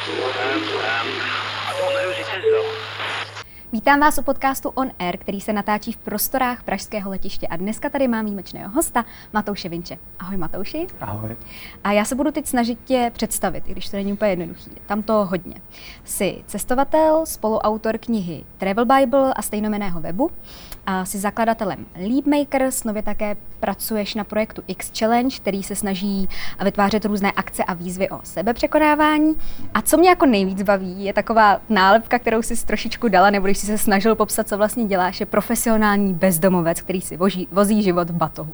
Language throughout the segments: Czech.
Um, um, I don't know whose it is though. Vítám vás u podcastu On Air, který se natáčí v prostorách Pražského letiště. A dneska tady mám výjimečného hosta, Matouše Vinče. Ahoj Matouši. Ahoj. A já se budu teď snažit tě představit, i když to není úplně jednoduchý. Je Tam to hodně. Jsi cestovatel, spoluautor knihy Travel Bible a stejnomeného webu. A jsi zakladatelem Leapmakers, nově také pracuješ na projektu X Challenge, který se snaží vytvářet různé akce a výzvy o sebepřekonávání. A co mě jako nejvíc baví, je taková nálepka, kterou jsi trošičku dala, nebo když jsi se snažil popsat, co vlastně děláš, je profesionální bezdomovec, který si voží, vozí život v batohu.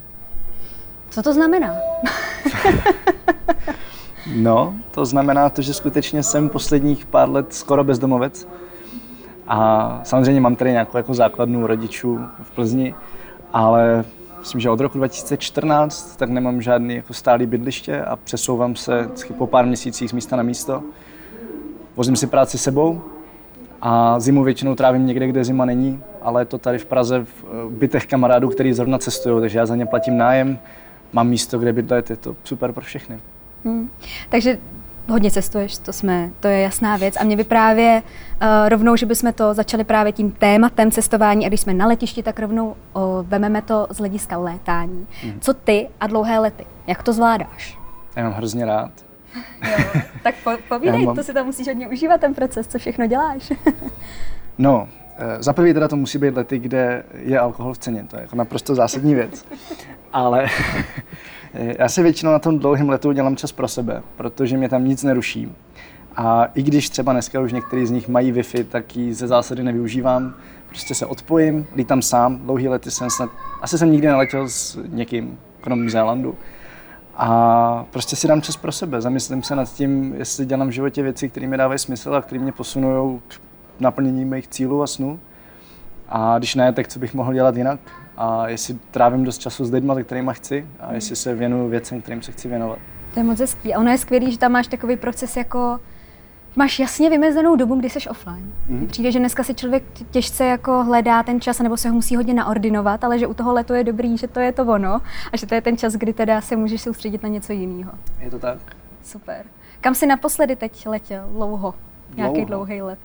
Co to znamená? No, to znamená to, že skutečně jsem posledních pár let skoro bezdomovec. A samozřejmě mám tady nějakou jako základnu rodičů v Plzni, ale myslím, že od roku 2014 tak nemám žádný jako stálý bydliště a přesouvám se po pár měsících z místa na místo. Vozím si práci sebou a zimu většinou trávím někde, kde zima není, ale je to tady v Praze v eh, bytech kamarádů, který zrovna cestují, takže já za ně platím nájem, mám místo, kde bydlet, je to super pro všechny. Hmm. Takže hodně cestuješ, to, jsme, to je jasná věc. A mě by právě uh, rovnou, že bychom to začali právě tím tématem cestování a když jsme na letišti, tak rovnou uh, vememe to z hlediska létání. Hmm. Co ty a dlouhé lety? Jak to zvládáš? Já mám hrozně rád. Jo, tak po, povídej, mám- to si tam musíš hodně užívat ten proces, co všechno děláš. No, eh, za prvý teda to musí být lety, kde je alkohol v ceně, to je jako naprosto zásadní věc. Ale já si většinou na tom dlouhém letu dělám čas pro sebe, protože mě tam nic neruší. A i když třeba dneska už některý z nich mají Wi-Fi, tak ji ze zásady nevyužívám. Prostě se odpojím, lítám sám, dlouhý lety jsem snad, asi jsem nikdy neletěl s někým, krom Zélandu. A prostě si dám čas pro sebe, zamyslím se nad tím, jestli dělám v životě věci, které mi dávají smysl a které mě posunují k naplnění mých cílů a snů. A když ne, tak co bych mohl dělat jinak? A jestli trávím dost času s lidmi, kterými chci, a jestli se věnuju věcem, kterým se chci věnovat. to je moc hezký. A ono je skvělý, že tam máš takový proces jako Máš jasně vymezenou dobu, kdy jsi offline. Mhm. Mm. Přijde, že dneska si člověk těžce jako hledá ten čas, nebo se ho musí hodně naordinovat, ale že u toho letu je dobrý, že to je to ono a že to je ten čas, kdy teda se můžeš soustředit na něco jiného. Je to tak? Super. Kam jsi naposledy teď letěl? Dlouho? Nějaký dlouhý let.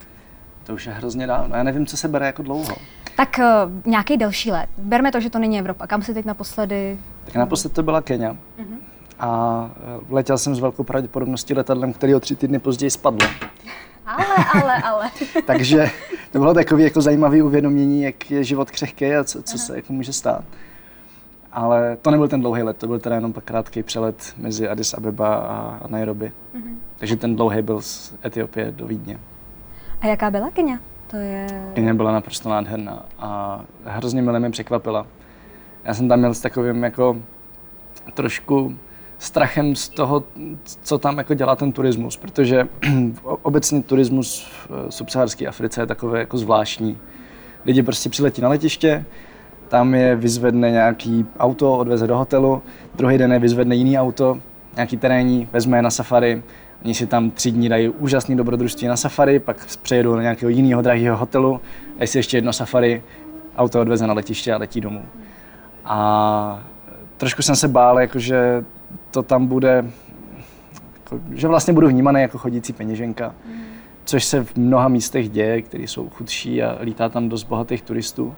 To už je hrozně dávno. Já nevím, co se bere jako dlouho. Tak uh, nějaký delší let. Berme to, že to není Evropa. Kam jsi teď naposledy? Tak naposled to byla Kenia. Mhm. A eh, letěl jsem s velkou pravděpodobností letadlem, který o tři týdny později spadlo. Ale, ale, ale. Takže to bylo takové jako zajímavé uvědomění, jak je život křehký a co, co se jako může stát. Ale to nebyl ten dlouhý let, to byl teda jenom pak krátký přelet mezi Addis Abeba a Nairobi. Takže ten dlouhý byl z Etiopie do Vídně. A jaká byla Kenia? To je... Kenia byla naprosto nádherná a hrozně milé mě překvapila. Já jsem tam měl s takovým jako trošku strachem z toho, co tam jako dělá ten turismus, protože obecně turismus v eh, subsaharské Africe je takové jako zvláštní. Lidi prostě přiletí na letiště, tam je vyzvedne nějaký auto, odveze do hotelu, druhý den je vyzvedne jiný auto, nějaký terénní, vezme je na safari, oni si tam tři dní dají úžasný dobrodružství na safari, pak přejedou do nějakého jiného drahého hotelu, dají si ještě jedno safari, auto odveze na letiště a letí domů. A trošku jsem se bál, jakože to tam bude, jako, že vlastně budu vnímaný jako chodící peněženka, což se v mnoha místech děje, které jsou chudší a lítá tam dost bohatých turistů.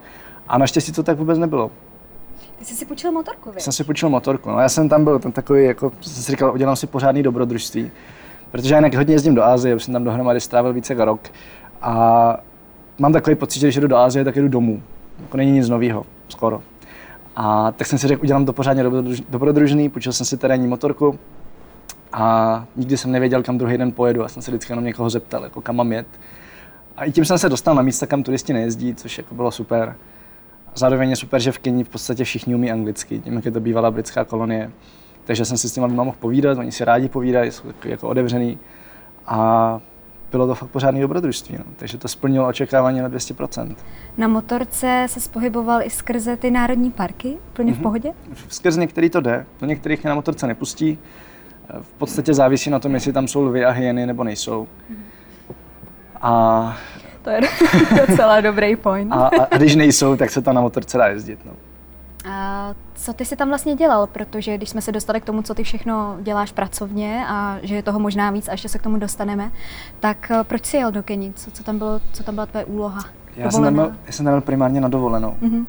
A naštěstí to tak vůbec nebylo. Ty jsi si půjčil motorku, Já jsem si počul motorku. No, já jsem tam byl ten takový, jako jsem si říkal, udělám si pořádný dobrodružství. Protože já jinak hodně jezdím do Ázie, už jsem tam dohromady strávil více jak rok. A mám takový pocit, že když jdu do Ázie, tak jdu domů. Jako není nic nového, skoro. A tak jsem si řekl, udělám to pořádně dobrodruž, dobrodružný, půjčil jsem si terénní motorku a nikdy jsem nevěděl, kam druhý den pojedu. Já jsem se vždycky jenom někoho zeptal, jako kam mám jet. A i tím jsem se dostal na místa, kam turisti nejezdí, což jako bylo super. A zároveň je super, že v Keni v podstatě všichni umí anglicky, tím, jak je to bývalá britská kolonie. Takže jsem si s těma lidma mohl povídat, oni si rádi povídají, jsou jako otevřený. A bylo to fakt pořádný dobrodružství, no. takže to splnilo očekávání na 200%. Na motorce se spohyboval i skrze ty národní parky, plně v Mhm. pohodě? Skrz některý to jde, do některých na motorce nepustí. V podstatě závisí na tom, jestli tam jsou lvy a hyeny nebo nejsou. A, To je docela dobrý point. a, a, a když nejsou, tak se tam na motorce dá jezdit. No. A co ty si tam vlastně dělal? Protože když jsme se dostali k tomu, co ty všechno děláš pracovně a že je toho možná víc a ještě se k tomu dostaneme, tak eh, proč jsi jel do Keni? Co, co, tam, bylo, co tam byla tvoje úloha? Já jsem, tam byl, já jsem tam byl primárně na dovolenou, mm-hmm.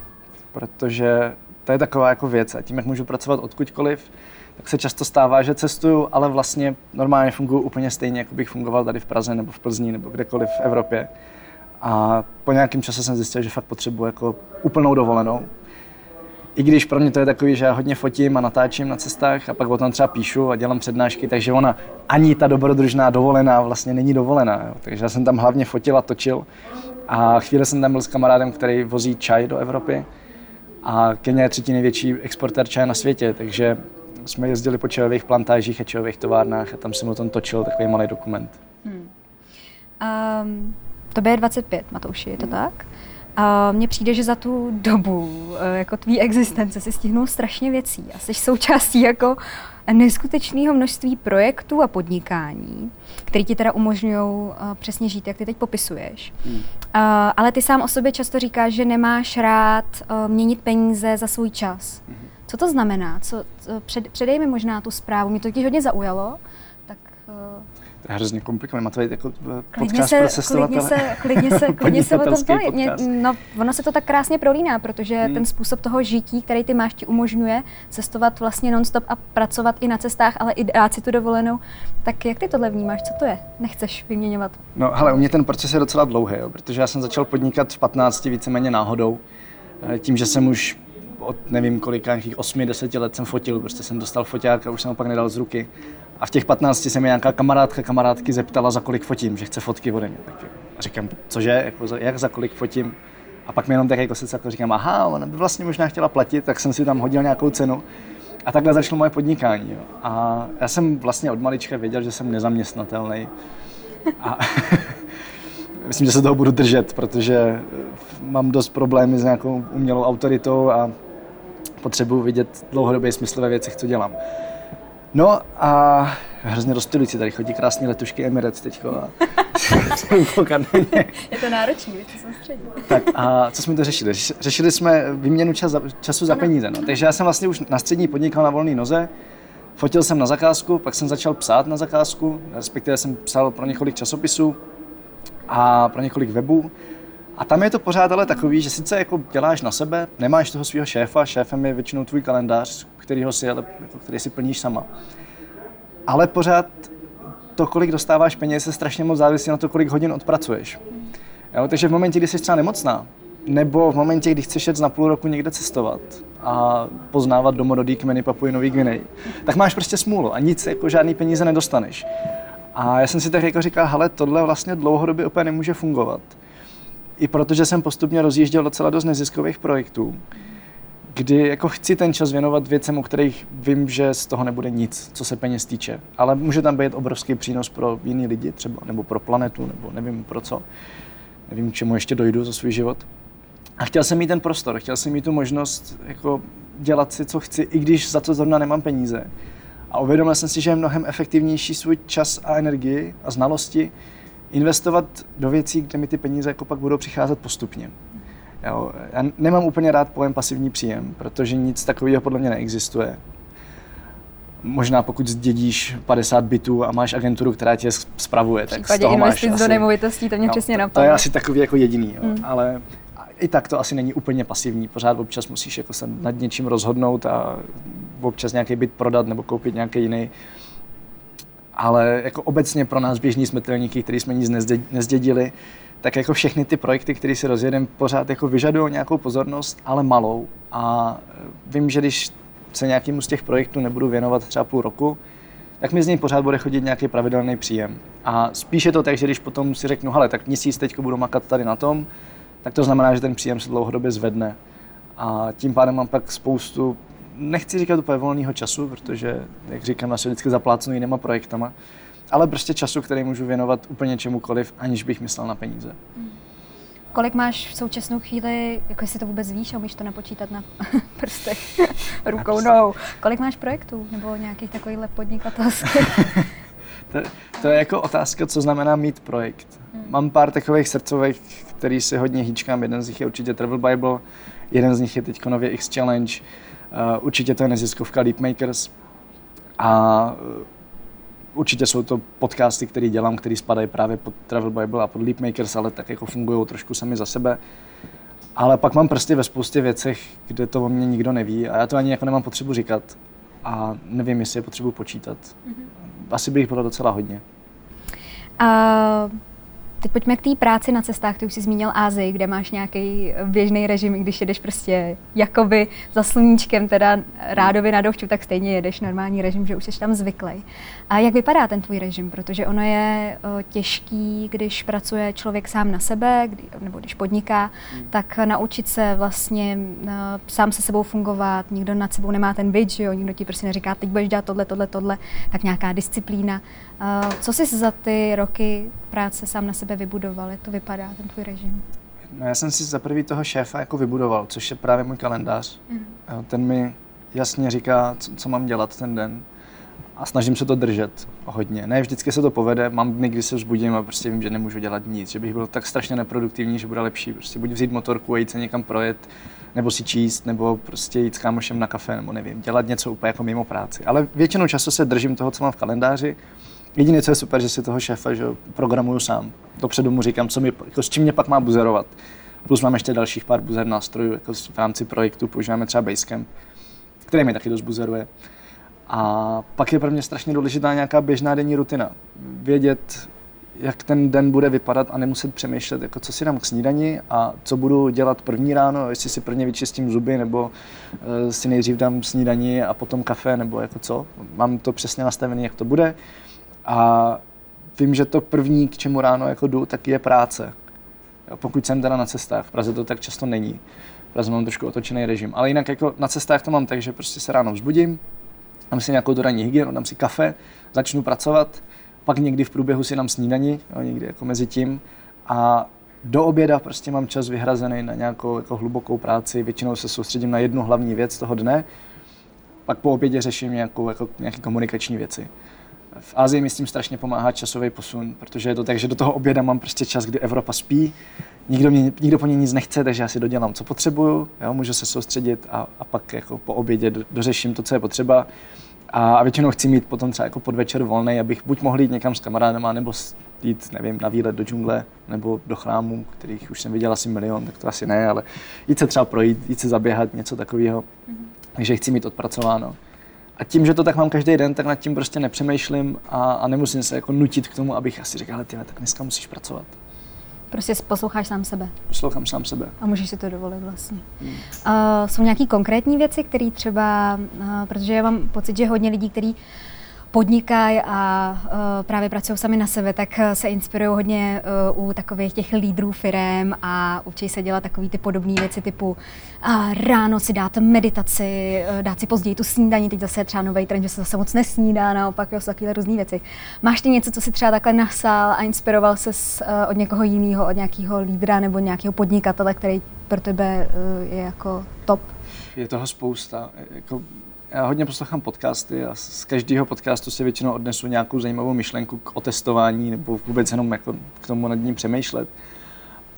protože to je taková jako věc a tím, jak můžu pracovat odkudkoliv, tak se často stává, že cestuju, ale vlastně normálně funguji úplně stejně, jako bych fungoval tady v Praze nebo v Plzni nebo kdekoliv v Evropě. A po nějakém čase jsem zjistil, že fakt potřebuji jako úplnou dovolenou. I když pro mě to je takový, že já hodně fotím a natáčím na cestách a pak o tom třeba píšu a dělám přednášky, takže ona ani ta dobrodružná dovolená vlastně není dovolená. Jo. Takže já jsem tam hlavně fotil a točil a chvíli jsem tam byl s kamarádem, který vozí čaj do Evropy a Kenya je třetí největší exportér čaje na světě, takže jsme jezdili po čajových plantážích a čajových továrnách a tam jsem o tom točil takový malý dokument. Hmm. Um, to je 25, Matouši, je to tak? A mně přijde, že za tu dobu eh, jako tvý existence si stihnul strašně věcí a jsi součástí jako neskutečného množství projektů a podnikání, které ti teda umožňují eh, přesně žít, jak ty teď popisuješ. Hmm. Uh, ale ty sám o sobě často říkáš, že nemáš rád měnit peníze za svůj čas. Hmm. Co to znamená? Co, co, před, předej mi možná tu zprávu, mě to totiž hodně zaujalo. Tak, hrozně komplikované. Má to být jako eh, podcast se, pro cestovatele. Klidně se, klidně se, klidně se o tom Mě, no, ono se to tak krásně prolíná, protože hmm. ten způsob toho žití, který ty máš, ti umožňuje cestovat vlastně nonstop a pracovat i na cestách, ale i dát si tu dovolenou. Tak jak ty tohle vnímáš? Co to je? Nechceš vyměňovat? No, hele, u mě ten proces je docela dlouhý, jo, protože já jsem začal podnikat v 15 víceméně náhodou. Eh, tím, že jsem už od nevím kolika, nějakých 8-10 let jsem fotil, prostě jsem dostal foťák a už jsem ho pak nedal z ruky. A v těch 15 se mi nějaká kamarádka kamarádky zeptala, za kolik fotím, že chce fotky ode mě. Tak říkám, cože, jako jak za kolik fotím? A pak mi jenom tak jako se jako říkám, aha, ona by vlastně možná chtěla platit, tak jsem si tam hodil nějakou cenu. A takhle začalo moje podnikání. Jo. A já jsem vlastně od malička věděl, že jsem nezaměstnatelný. A myslím, že se toho budu držet, protože mám dost problémy s nějakou umělou autoritou a potřebuji vidět dlouhodobě smysluvé věci, co dělám. No a hrozně rozptilující, tady chodí krásné letušky Emirates teďko a Je to náročný, víš, co soustředit. Tak a co jsme to řešili? Řešili jsme výměnu čas za, času za peníze. No. Takže já jsem vlastně už na střední podnikal na volné noze, fotil jsem na zakázku, pak jsem začal psát na zakázku, respektive jsem psal pro několik časopisů a pro několik webů. A tam je to pořád ale takový, že sice jako děláš na sebe, nemáš toho svého šéfa, šéfem je většinou tvůj kalendář, kterýho si, ale, jako, který si plníš sama. Ale pořád to, kolik dostáváš peněz, se strašně moc závisí na to, kolik hodin odpracuješ. Jo, takže v momentě, kdy jsi třeba nemocná, nebo v momentě, kdy chceš jet na půl roku někde cestovat a poznávat domorodý kmeny Papuji Nový Gvinej, tak máš prostě smůlu a nic, jako žádný peníze nedostaneš. A já jsem si tak jako říkal, hele, tohle vlastně dlouhodobě úplně nemůže fungovat. I protože jsem postupně rozjížděl docela dost neziskových projektů, kdy jako chci ten čas věnovat věcem, o kterých vím, že z toho nebude nic, co se peněz týče. Ale může tam být obrovský přínos pro jiný lidi třeba, nebo pro planetu, nebo nevím pro co. Nevím, čemu ještě dojdu za svůj život. A chtěl jsem mít ten prostor, chtěl jsem mít tu možnost jako dělat si, co chci, i když za to zrovna nemám peníze. A uvědomil jsem si, že je mnohem efektivnější svůj čas a energii a znalosti investovat do věcí, kde mi ty peníze jako pak budou přicházet postupně. Jo, já nemám úplně rád pojem pasivní příjem, protože nic takového podle mě neexistuje. Možná pokud zdědíš 50 bytů a máš agenturu, která tě spravuje, tak z toho máš do nemovitostí, to mě no, přesně napadlo. To je asi takový jako jediný, jo. Hmm. ale i tak to asi není úplně pasivní. Pořád občas musíš jako se nad něčím rozhodnout a občas nějaký byt prodat nebo koupit nějaký jiný. Ale jako obecně pro nás běžní smrtelníky, kteří jsme nic nezdědili, tak jako všechny ty projekty, které si rozjedeme, pořád jako vyžadují nějakou pozornost, ale malou. A e, vím, že když se nějakému z těch projektů nebudu věnovat třeba půl roku, tak mi z něj pořád bude chodit nějaký pravidelný příjem. A spíše to tak, že když potom si řeknu, hele, tak měsíc teď budu makat tady na tom, tak to znamená, že ten příjem se dlouhodobě zvedne. A tím pádem mám pak spoustu, nechci říkat úplně volného času, protože, jak říkám, já se vždycky zaplácnu jinýma projektama, ale prostě času, který můžu věnovat úplně čemukoliv, aniž bych myslel na peníze. Hmm. Kolik máš v současnou chvíli, jako jestli to vůbec víš a umíš to napočítat na prstech, rukou, no. Kolik máš projektů nebo nějakých takovýchhle podnikatelských? to, to je jako otázka, co znamená mít projekt. Hmm. Mám pár takových srdcových, který si hodně hýčkám. Jeden z nich je určitě Travel Bible, Jeden z nich je teď nově X Challenge, uh, určitě to je neziskovka Leap Makers a určitě jsou to podcasty, které dělám, které spadají právě pod Travel Bible a pod Leap Makers, ale tak jako fungují trošku sami za sebe. Ale pak mám prsty ve spoustě věcech, kde to o mě nikdo neví a já to ani jako nemám potřebu říkat a nevím, jestli je potřebu počítat. Mm-hmm. Asi bych bylo docela hodně. Uh... Teď pojďme k té práci na cestách. Ty už jsi zmínil Ázii, kde máš nějaký běžný režim, když jedeš prostě jakoby za sluníčkem, teda rádovi na dovču, tak stejně jedeš normální režim, že už jsi tam zvyklý. A jak vypadá ten tvůj režim? Protože ono je těžký, když pracuje člověk sám na sebe, kdy, nebo když podniká, hmm. tak naučit se vlastně o, sám se sebou fungovat, nikdo nad sebou nemá ten byt, že jo? nikdo ti prostě neříká, teď budeš dělat tohle, tohle, tohle, tak nějaká disciplína. O, co jsi za ty roky práce sám na sebe vybudoval? Jak to vypadá, ten tvůj režim? No já jsem si za prvý toho šéfa jako vybudoval, což je právě můj kalendář. Mm. Ten mi jasně říká, co, co mám dělat ten den a snažím se to držet hodně. Ne vždycky se to povede, mám dny, kdy se vzbudím a prostě vím, že nemůžu dělat nic, že bych byl tak strašně neproduktivní, že bude lepší prostě buď vzít motorku a jít se někam projet, nebo si číst, nebo prostě jít s kámošem na kafe, nebo nevím, dělat něco úplně jako mimo práci. Ale většinou času se držím toho, co mám v kalendáři. Jediné, co je super, že si toho šéfa že programuju sám. Dopředu mu říkám, co mi, jako s čím mě pak má buzerovat. Plus mám ještě dalších pár buzer nástrojů, jako v rámci projektu používáme třeba Basecamp, který mi taky dost buzeruje. A pak je pro mě strašně důležitá nějaká běžná denní rutina. Vědět, jak ten den bude vypadat a nemuset přemýšlet, jako co si dám k snídani a co budu dělat první ráno, jestli si prvně vyčistím zuby nebo uh, si nejdřív dám snídani a potom kafe nebo jako co. Mám to přesně nastavené, jak to bude. A vím, že to první, k čemu ráno jako jdu, tak je práce. Jo, pokud jsem teda na cestách, v Praze to tak často není. V Praze mám trošku otočený režim. Ale jinak jako na cestách to mám tak, že prostě se ráno vzbudím, dám si nějakou doranní hygienu, dám si kafe, začnu pracovat, pak někdy v průběhu si dám snídani, jo, někdy jako mezi tím a do oběda prostě mám čas vyhrazený na nějakou jako hlubokou práci, většinou se soustředím na jednu hlavní věc toho dne, pak po obědě řeším nějakou, jako, nějaké komunikační věci. V Ázii mi s tím strašně pomáhá časový posun, protože je to tak, že do toho oběda mám prostě čas, kdy Evropa spí, nikdo, mě, nikdo po ní nic nechce, takže já si dodělám, co potřebuju, jo, můžu se soustředit a, a pak jako po obědě do, dořeším to, co je potřeba. A, a většinou chci mít potom třeba jako podvečer volný, abych buď mohl jít někam s kamarádama, nebo jít, nevím, na výlet do džungle, nebo do chrámu, kterých už jsem viděl asi milion, tak to asi ne, ale jít se třeba projít, jít se zaběhat, něco takového. Mm-hmm. Takže chci mít odpracováno. A tím, že to tak mám každý den, tak nad tím prostě nepřemýšlím a, a nemusím se jako nutit k tomu, abych asi říkal, ty, tak dneska musíš pracovat. Prostě posloucháš sám sebe. Poslouchám sám sebe. A můžeš si to dovolit vlastně. Hmm. Uh, jsou nějaké konkrétní věci, které třeba, uh, protože já mám pocit, že hodně lidí, kteří podnikají a uh, právě pracují sami na sebe, tak uh, se inspirují hodně uh, u takových těch lídrů firem a učí se dělat takové ty podobné věci typu ráno si dát meditaci, dát si později tu snídaní, teď zase třeba nový trend, že se zase moc nesnídá, naopak jo, jsou takové různé věci. Máš ty něco, co si třeba takhle nasál a inspiroval se od někoho jiného, od nějakého lídra nebo nějakého podnikatele, který pro tebe je jako top? Je toho spousta. Jako já hodně poslouchám podcasty a z každého podcastu si většinou odnesu nějakou zajímavou myšlenku k otestování nebo vůbec jenom jako k tomu nad ním přemýšlet.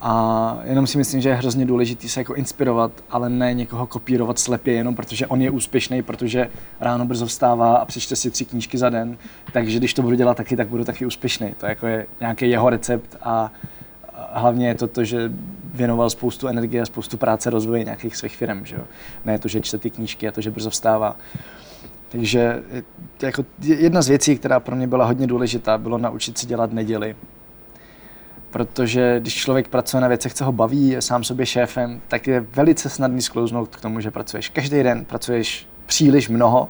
A jenom si myslím, že je hrozně důležité se jako inspirovat, ale ne někoho kopírovat slepě, jenom protože on je úspěšný, protože ráno brzo vstává a přečte si tři knížky za den. Takže když to budu dělat taky, tak budu taky úspěšný. To jako je nějaký jeho recept a hlavně je to to, že věnoval spoustu energie a spoustu práce rozvoji nějakých svých firm. Že jo? Ne to, že čte ty knížky a to, že brzo vstává. Takže jako jedna z věcí, která pro mě byla hodně důležitá, bylo naučit se dělat neděli. Protože když člověk pracuje na věcech, co ho baví, je sám sobě šéfem, tak je velice snadný sklouznout k tomu, že pracuješ každý den, pracuješ příliš mnoho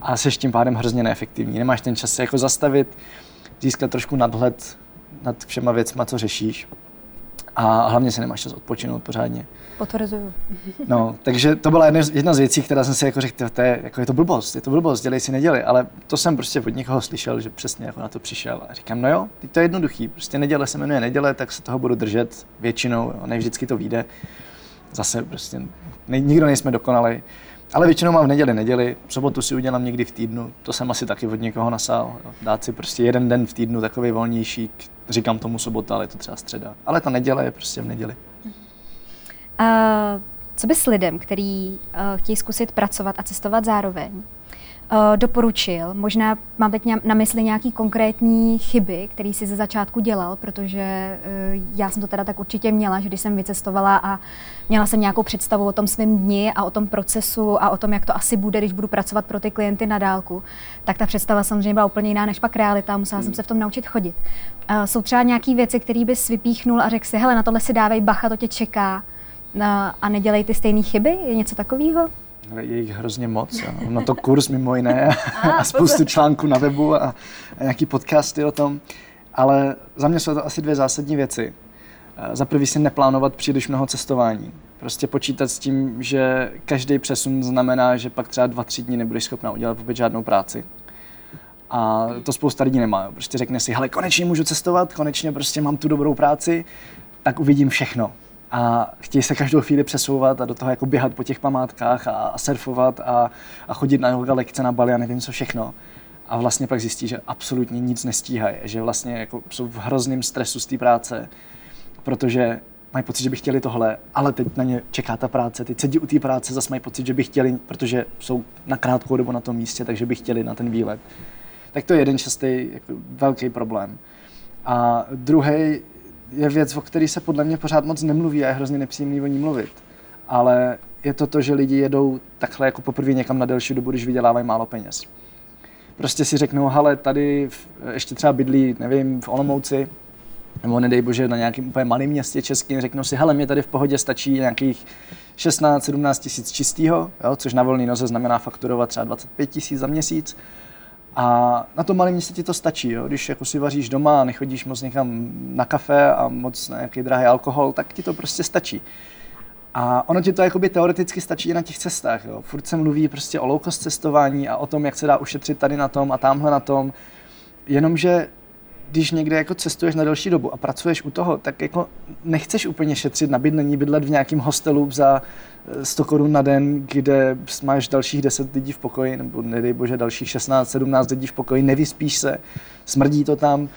a jsi tím pádem hrozně neefektivní. Nemáš ten čas se jako zastavit, získat trošku nadhled nad všema věcma, co řešíš. A hlavně se nemáš čas odpočinout pořádně. Potvrzuju. No, takže to byla jedna, jedna z věcí, která jsem si jako řekl, to je, jako je to blbost, je to blbost, dělej si neděli, ale to jsem prostě od někoho slyšel, že přesně jako na to přišel a říkám, no jo, teď to je jednoduchý, prostě neděle se jmenuje neděle, tak se toho budu držet většinou, jo, ne vždycky to vyjde. Zase prostě ne, nikdo nejsme dokonalý. Ale většinou mám v neděli neděli, v sobotu si udělám někdy v týdnu, to jsem asi taky od někoho nasál. Dát si prostě jeden den v týdnu takový volnější, říkám tomu sobota, ale je to třeba středa. Ale ta neděle je prostě v neděli. Uh, co bys lidem, který uh, chtějí zkusit pracovat a cestovat zároveň, uh, doporučil? Možná mám teď na mysli nějaký konkrétní chyby, které jsi ze začátku dělal, protože uh, já jsem to teda tak určitě měla, že když jsem vycestovala a měla jsem nějakou představu o tom svém dni a o tom procesu a o tom, jak to asi bude, když budu pracovat pro ty klienty na dálku, tak ta představa samozřejmě byla úplně jiná než pak realita musela jsem se v tom naučit chodit. Uh, jsou třeba nějaké věci, které bys vypíchnul a řekl si, hele, na tohle si dávej bacha, to tě čeká a nedělej ty stejné chyby? Je něco takového? Je jich hrozně moc. Jo. Na to kurz mimo jiné a, a spoustu článků na webu a, a nějaký podcasty o tom. Ale za mě jsou to asi dvě zásadní věci. Za prvý si neplánovat příliš mnoho cestování. Prostě počítat s tím, že každý přesun znamená, že pak třeba dva, tři dny nebudeš schopna udělat vůbec žádnou práci. A to spousta lidí nemá. Prostě řekne si, hele, konečně můžu cestovat, konečně prostě mám tu dobrou práci, tak uvidím všechno a chtějí se každou chvíli přesouvat a do toho jako běhat po těch památkách a, a surfovat a, a chodit na yoga lekce na Bali a nevím co všechno. A vlastně pak zjistí, že absolutně nic nestíhají, že vlastně jako jsou v hrozném stresu z té práce, protože mají pocit, že by chtěli tohle, ale teď na ně čeká ta práce, teď sedí u té práce, zase mají pocit, že by chtěli, protože jsou na krátkou dobu na tom místě, takže by chtěli na ten výlet. Tak to je jeden častý jako velký problém. A druhý je věc, o které se podle mě pořád moc nemluví a je hrozně nepříjemný o ní mluvit. Ale je to to, že lidi jedou takhle jako poprvé někam na delší dobu, když vydělávají málo peněz. Prostě si řeknou, ale tady ještě třeba bydlí, nevím, v Olomouci, nebo nedej bože na nějakém úplně malém městě českým, řeknou si, hele, mě tady v pohodě stačí nějakých 16-17 tisíc čistého, což na volný noze znamená fakturovat třeba 25 tisíc za měsíc a na tom malém městě ti to stačí, jo? když jako si vaříš doma a nechodíš moc někam na kafe a moc na nějaký drahý alkohol, tak ti to prostě stačí. A ono ti to jakoby teoreticky stačí i na těch cestách. Jo? Furt se mluví prostě o low cost cestování a o tom, jak se dá ušetřit tady na tom a tamhle na tom. Jenomže když někde jako cestuješ na delší dobu a pracuješ u toho, tak jako nechceš úplně šetřit na bydlení, bydlet v nějakém hostelu za 100 korun na den, kde máš dalších 10 lidí v pokoji, nebo nedej bože dalších 16, 17 lidí v pokoji, nevyspíš se, smrdí to tam,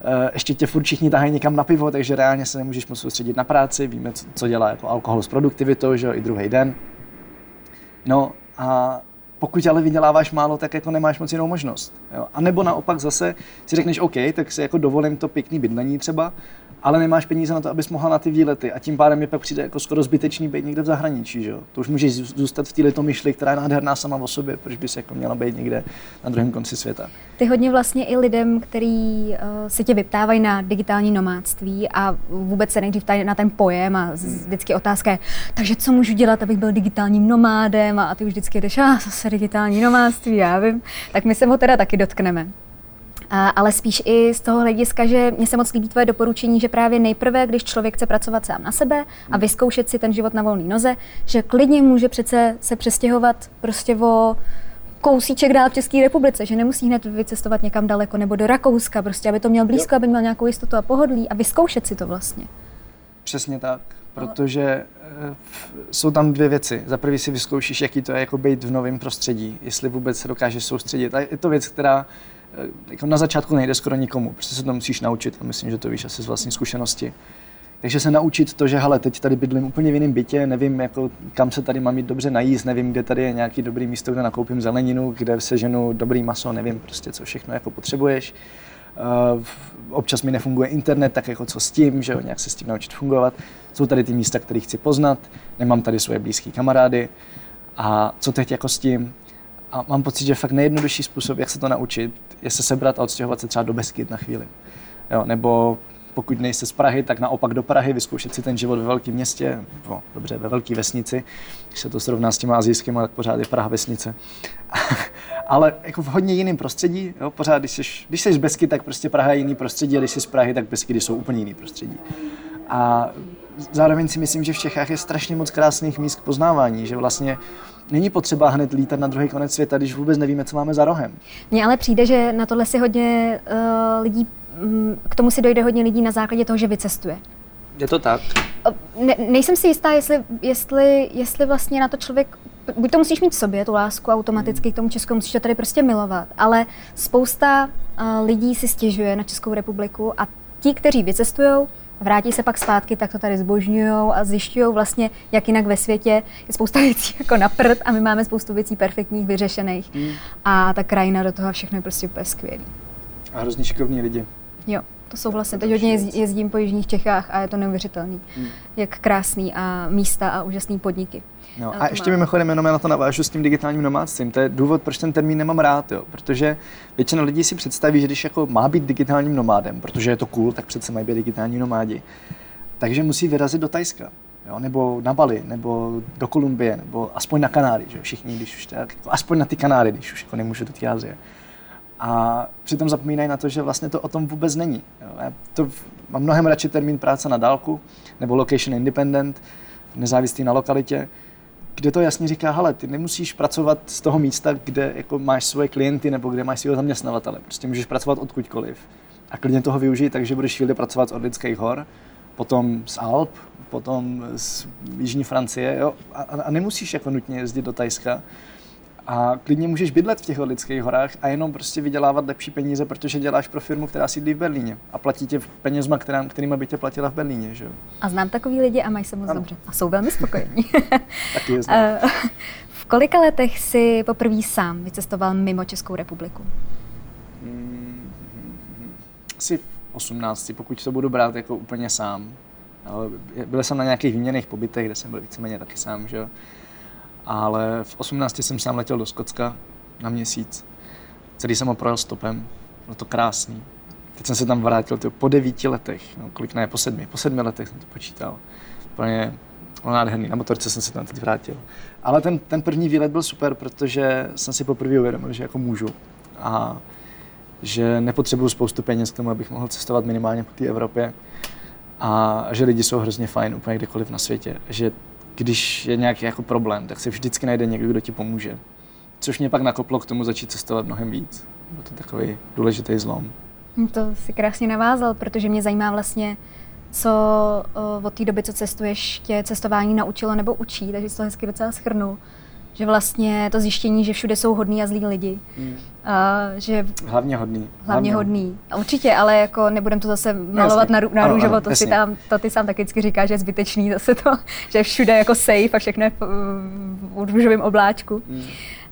eh, ještě tě furt všichni tahají někam na pivo, takže reálně se nemůžeš moc soustředit na práci, víme, co dělá jako alkohol s produktivitou, že jo, i druhý den. No a pokud ale vyděláváš málo, tak jako nemáš moc jinou možnost. Jo? A nebo naopak zase si řekneš, OK, tak si jako dovolím to pěkný bydlení třeba, ale nemáš peníze na to, abys mohla na ty výlety a tím pádem je pak přijde jako skoro zbytečný být někde v zahraničí, že? To už můžeš zůstat v této myšli, která je nádherná sama o sobě, proč bys jako měla být někde na druhém konci světa. Ty hodně vlastně i lidem, který uh, se tě vyptávají na digitální nomádství a vůbec se nejdřív na ten pojem a vždycky otázka je, takže co můžu dělat, abych byl digitálním nomádem a ty už vždycky jdeš, a zase digitální nomádství, já vím, tak my se ho teda taky dotkneme ale spíš i z toho hlediska, že mě se moc líbí tvoje doporučení, že právě nejprve, když člověk chce pracovat sám na sebe a hmm. vyzkoušet si ten život na volné noze, že klidně může přece se přestěhovat prostě o kousíček dál v České republice, že nemusí hned vycestovat někam daleko nebo do Rakouska, prostě aby to měl blízko, jo. aby měl nějakou jistotu a pohodlí a vyzkoušet si to vlastně. Přesně tak, protože eh, jsou tam dvě věci. Za prvý si vyzkoušíš, jaký to je jako být v novém prostředí, jestli vůbec se dokážeš soustředit. A je to věc, která Eh, jako na začátku nejde skoro nikomu, prostě se to musíš naučit a myslím, že to víš asi z vlastní zkušenosti. Takže se naučit to, že hele, teď tady bydlím úplně v jiném bytě, nevím, jako, kam se tady mám mít dobře najíst, nevím, kde tady je nějaký dobrý místo, kde nakoupím zeleninu, kde se ženu dobrý maso, nevím prostě, co všechno jako potřebuješ. Uh, občas mi nefunguje internet, tak jako co s tím, že jo, nějak se s tím naučit fungovat. Jsou tady ty místa, které chci poznat, nemám tady svoje blízké kamarády. A co teď jako s tím? A mám pocit, že fakt nejjednodušší způsob, jak se to naučit, je se sebrat a odstěhovat se třeba do Beskyt na chvíli. Jo, nebo pokud nejste z Prahy, tak naopak do Prahy, vyzkoušet si ten život ve velkém městě, no, dobře, ve velké vesnici, když se to srovná s těma azijskými, tak pořád je Praha vesnice. Ale jako v hodně jiném prostředí, jo, pořád, když jsi, když jsi z Besky, tak prostě Praha je jiný prostředí, a když jsi z Prahy, tak Beskydy jsou úplně jiný prostředí. A zároveň si myslím, že v Čechách je strašně moc krásných míst k poznávání, že vlastně není potřeba hned lítat na druhý konec světa, když vůbec nevíme, co máme za rohem. Mně ale přijde, že na tohle si hodně uh, lidí, um, k tomu si dojde hodně lidí na základě toho, že vycestuje. Je to tak? Ne, nejsem si jistá, jestli, jestli, jestli vlastně na to člověk buď to musíš mít v sobě, tu lásku automaticky k tomu Česku, musíš to tady prostě milovat, ale spousta uh, lidí si stěžuje na Českou republiku a ti, kteří vycestují, vrátí se pak zpátky, tak to tady zbožňují a zjišťují vlastně, jak jinak ve světě je spousta věcí jako na prd a my máme spoustu věcí perfektních, vyřešených. Mm. A ta krajina do toho všechno je prostě úplně skvělý. A hrozně šikovní lidi. Jo, to souhlasím. Teď hodně jezdí, jezdím po jižních Čechách a je to neuvěřitelný. Mm. Jak krásný a místa a úžasný podniky. No, a ještě mimochodem jenom já na to navážu s tím digitálním nomádstvím. To je důvod, proč ten termín nemám rád, jo. protože většina lidí si představí, že když jako má být digitálním nomádem, protože je to cool, tak přece mají být digitální nomádi, takže musí vyrazit do Tajska. Jo, nebo na Bali, nebo do Kolumbie, nebo aspoň na Kanáry, že všichni, když už tak, jako aspoň na ty Kanáry, když už jako nemůžu do té Azie. A přitom zapomínají na to, že vlastně to o tom vůbec není. Jo. Já to mám mnohem radši termín práce na dálku, nebo location independent, nezávislý na lokalitě, kde to jasně říká, hele, ty nemusíš pracovat z toho místa, kde jako máš svoje klienty nebo kde máš svého zaměstnavatele. Prostě můžeš pracovat odkudkoliv. A klidně toho využij, takže budeš chvíli pracovat z Orlických hor, potom z Alp, potom z Jižní Francie, jo? A, a nemusíš jako nutně jezdit do Tajska, a klidně můžeš bydlet v těch lidských horách a jenom prostě vydělávat lepší peníze, protože děláš pro firmu, která sídlí v Berlíně a platí tě penězma, která, kterýma by tě platila v Berlíně. Že? A znám takový lidi a mají se moc ano. dobře. A jsou velmi spokojení. Taky je znám. Eh, v kolika letech jsi poprvé sám vycestoval mimo Českou republiku? Hmm, asi v 18, pokud to budu brát jako úplně sám. Byl jsem na nějakých výměných pobytech, kde jsem byl víceméně taky sám. Že? Ale v 18 jsem sám letěl do Skotska na měsíc. Celý jsem ho projel stopem, bylo to krásný. Teď jsem se tam vrátil tyjo, po devíti letech, no, kolik ne, po sedmi, po sedmi letech jsem to počítal. Úplně bylo nádherný, na motorce jsem se tam teď vrátil. Ale ten, ten první výlet byl super, protože jsem si poprvé uvědomil, že jako můžu. A že nepotřebuju spoustu peněz k tomu, abych mohl cestovat minimálně po té Evropě. A že lidi jsou hrozně fajn úplně kdekoliv na světě. Že když je nějaký jako problém, tak se vždycky najde někdo, kdo ti pomůže. Což mě pak nakoplo k tomu začít cestovat mnohem víc. Byl to takový důležitý zlom. To si krásně navázal, protože mě zajímá vlastně, co od té doby, co cestuješ, tě cestování naučilo nebo učí, takže jsi to hezky docela schrnul že vlastně to zjištění, že všude jsou hodní a zlí lidi. Hmm. A, že hlavně hodný. Hlavně, hlavně hodný. A určitě, ale jako nebudem to zase malovat jasně. na, na růžovo, to, si tam, to ty sám taky vždycky říkáš, že je zbytečný zase to, že všude jako safe a všechno je v, v, v růžovém obláčku. Hmm.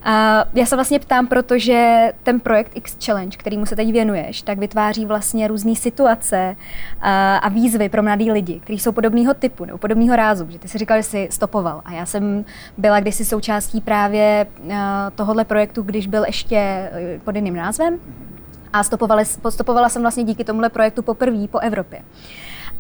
A já se vlastně ptám, protože ten projekt X Challenge, kterýmu se teď věnuješ, tak vytváří vlastně různé situace a, a výzvy pro mladý lidi, kteří jsou podobného typu nebo podobného rázu. Že ty si říkal, že jsi stopoval. A já jsem byla kdysi součástí právě tohohle projektu, když byl ještě e, pod jiným názvem. A stopovala, stopovala jsem vlastně díky tomuhle projektu poprvé po Evropě.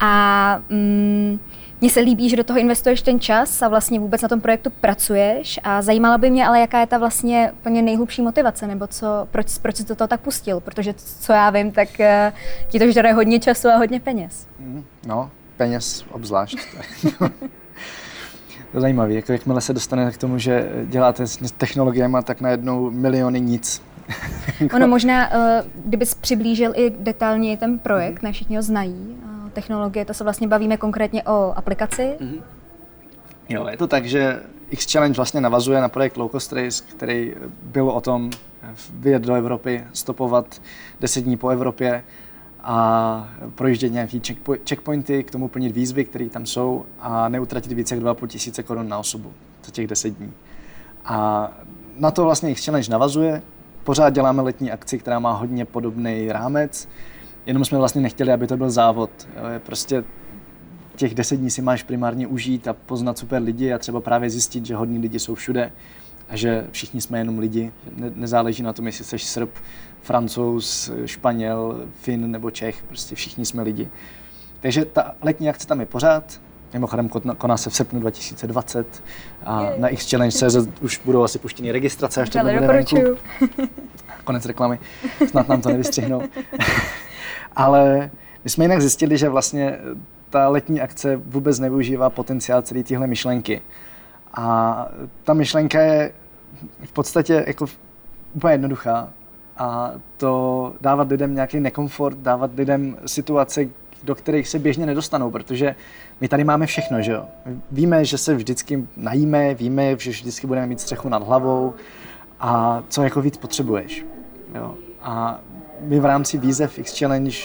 A mm, mně se líbí, že do toho investuješ ten čas a vlastně vůbec na tom projektu pracuješ a zajímalo by mě ale, jaká je ta vlastně úplně nejhlubší motivace, nebo co, proč, proč jsi to, tak pustil, protože co já vím, tak uh, ti to žere hodně času a hodně peněz. Mm, no, peněz obzvlášť. to je zajímavé, jako jakmile se dostane k tomu, že děláte s technologiemi, tak najednou miliony nic. ono možná, uh, kdybys přiblížil i detailně ten projekt, ne všichni ho znají, technologie, to se vlastně bavíme konkrétně o aplikaci. Mm-hmm. Jo, je to tak, že X Challenge vlastně navazuje na projekt Low Cost Race, který byl o tom vyjet do Evropy, stopovat 10 dní po Evropě a projíždět nějaký checkpointy, k tomu plnit výzvy, které tam jsou a neutratit více jak 2,5 tisíce korun na osobu za těch 10 dní. A na to vlastně X Challenge navazuje. Pořád děláme letní akci, která má hodně podobný rámec jenom jsme vlastně nechtěli, aby to byl závod. Prostě těch deset dní si máš primárně užít a poznat super lidi a třeba právě zjistit, že hodní lidi jsou všude a že všichni jsme jenom lidi. Ne, nezáleží na tom, jestli jsi Srb, Francouz, Španěl, Fin nebo Čech, prostě všichni jsme lidi. Takže ta letní akce tam je pořád, Mimochodem koná se v srpnu 2020 a na X Challenge CZ už budou asi puštěny registrace, až to bude venku. Konec reklamy, snad nám to nevystřihnou. Ale my jsme jinak zjistili, že vlastně ta letní akce vůbec nevyužívá potenciál celé téhle myšlenky. A ta myšlenka je v podstatě jako úplně jednoduchá. A to dávat lidem nějaký nekomfort, dávat lidem situace, do kterých se běžně nedostanou, protože my tady máme všechno, že jo. Víme, že se vždycky najíme, víme, že vždycky budeme mít střechu nad hlavou a co jako víc potřebuješ. Jo. A my v rámci výzev X Challenge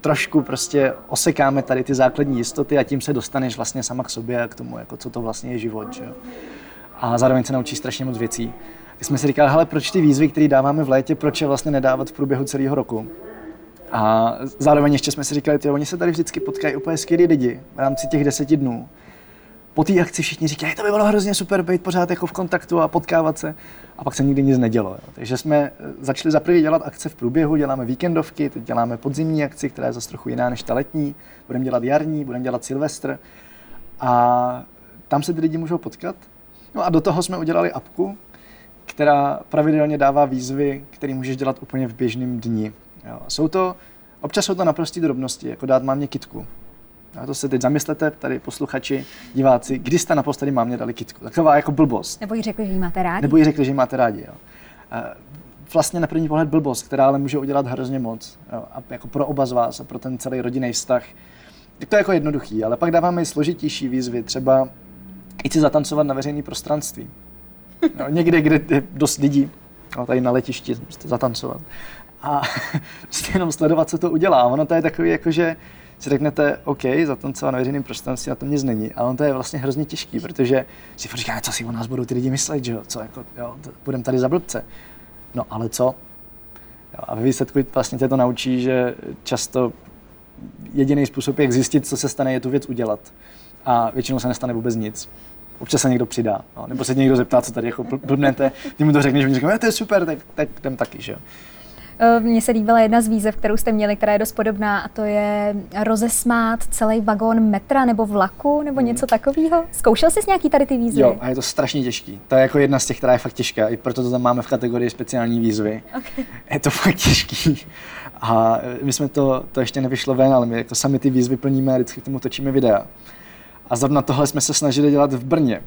trošku prostě osekáme tady ty základní jistoty a tím se dostaneš vlastně sama k sobě a k tomu, jako co to vlastně je život. Že? A zároveň se naučíš strašně moc věcí. Tak jsme si říkali, hele, proč ty výzvy, které dáváme v létě, proč je vlastně nedávat v průběhu celého roku? A zároveň ještě jsme si říkali, ty, oni se tady vždycky potkají úplně skvělí lidi v rámci těch deseti dnů. Po té akci všichni říkají, to by bylo hrozně super být pořád jako v kontaktu a potkávat se. A pak se nikdy nic nedělo. Jo. Takže jsme eh, začali za první dělat akce v průběhu, děláme víkendovky, teď děláme podzimní akci, která je zase trochu jiná než ta letní. Budeme dělat jarní, budeme dělat silvestr. A tam se ty lidi můžou potkat. No a do toho jsme udělali apku, která pravidelně dává výzvy, které můžeš dělat úplně v běžném dni. Jo. Jsou to, občas jsou to naprosté drobnosti, jako dát mámě kitku. A to se teď zamyslete, tady posluchači, diváci, kdy jste naposledy mámě dali kitku. Taková jako blbost. Nebo jí řekli, že ji máte rádi. Nebo jí řekli, že ji máte rádi. Jo. A vlastně na první pohled blbost, která ale může udělat hrozně moc. Jo. A jako pro oba z vás a pro ten celý rodinný vztah. Tak to je jako jednoduchý, ale pak dáváme i složitější výzvy, třeba jít si zatancovat na veřejné prostranství. Jo, někde, kde je dost lidí, jo, tady na letišti zatancovat. A prostě jenom sledovat, co to udělá. Ono to je takový, jako že si řeknete, OK, zatancovat na veřejném prostranství, na tom nic není, ale on to je vlastně hrozně těžký, protože si říkáme, co si o nás budou ty lidi myslet, že jo, co, jako, jo, budeme tady za blbce. No ale co? Jo, a ve výsledku vlastně tě to naučí, že často jediný způsob, jak zjistit, co se stane, je tu věc udělat. A většinou se nestane vůbec nic. Občas se někdo přidá, no, nebo se někdo zeptá, co tady jako blbnete, ty mu to řekneš, že říkáme, to je super, tak, tak jdem taky, že. Eh, mně se líbila jedna z výzev, kterou jste měli, která je dost podobná, a to je rozesmát celý vagón metra nebo vlaku nebo hmm. něco takového. Zkoušel jsi nějaký tady ty výzvy? Jo, a je to strašně těžký. To je jako jedna z těch, která je fakt těžká, i proto to tam máme v kategorii speciální výzvy. Okay. Je to fakt těžký. A my jsme to, to ještě nevyšlo ven, ale my jako sami ty výzvy plníme a vždycky k tomu točíme videa. A zrovna tohle jsme se snažili dělat v Brně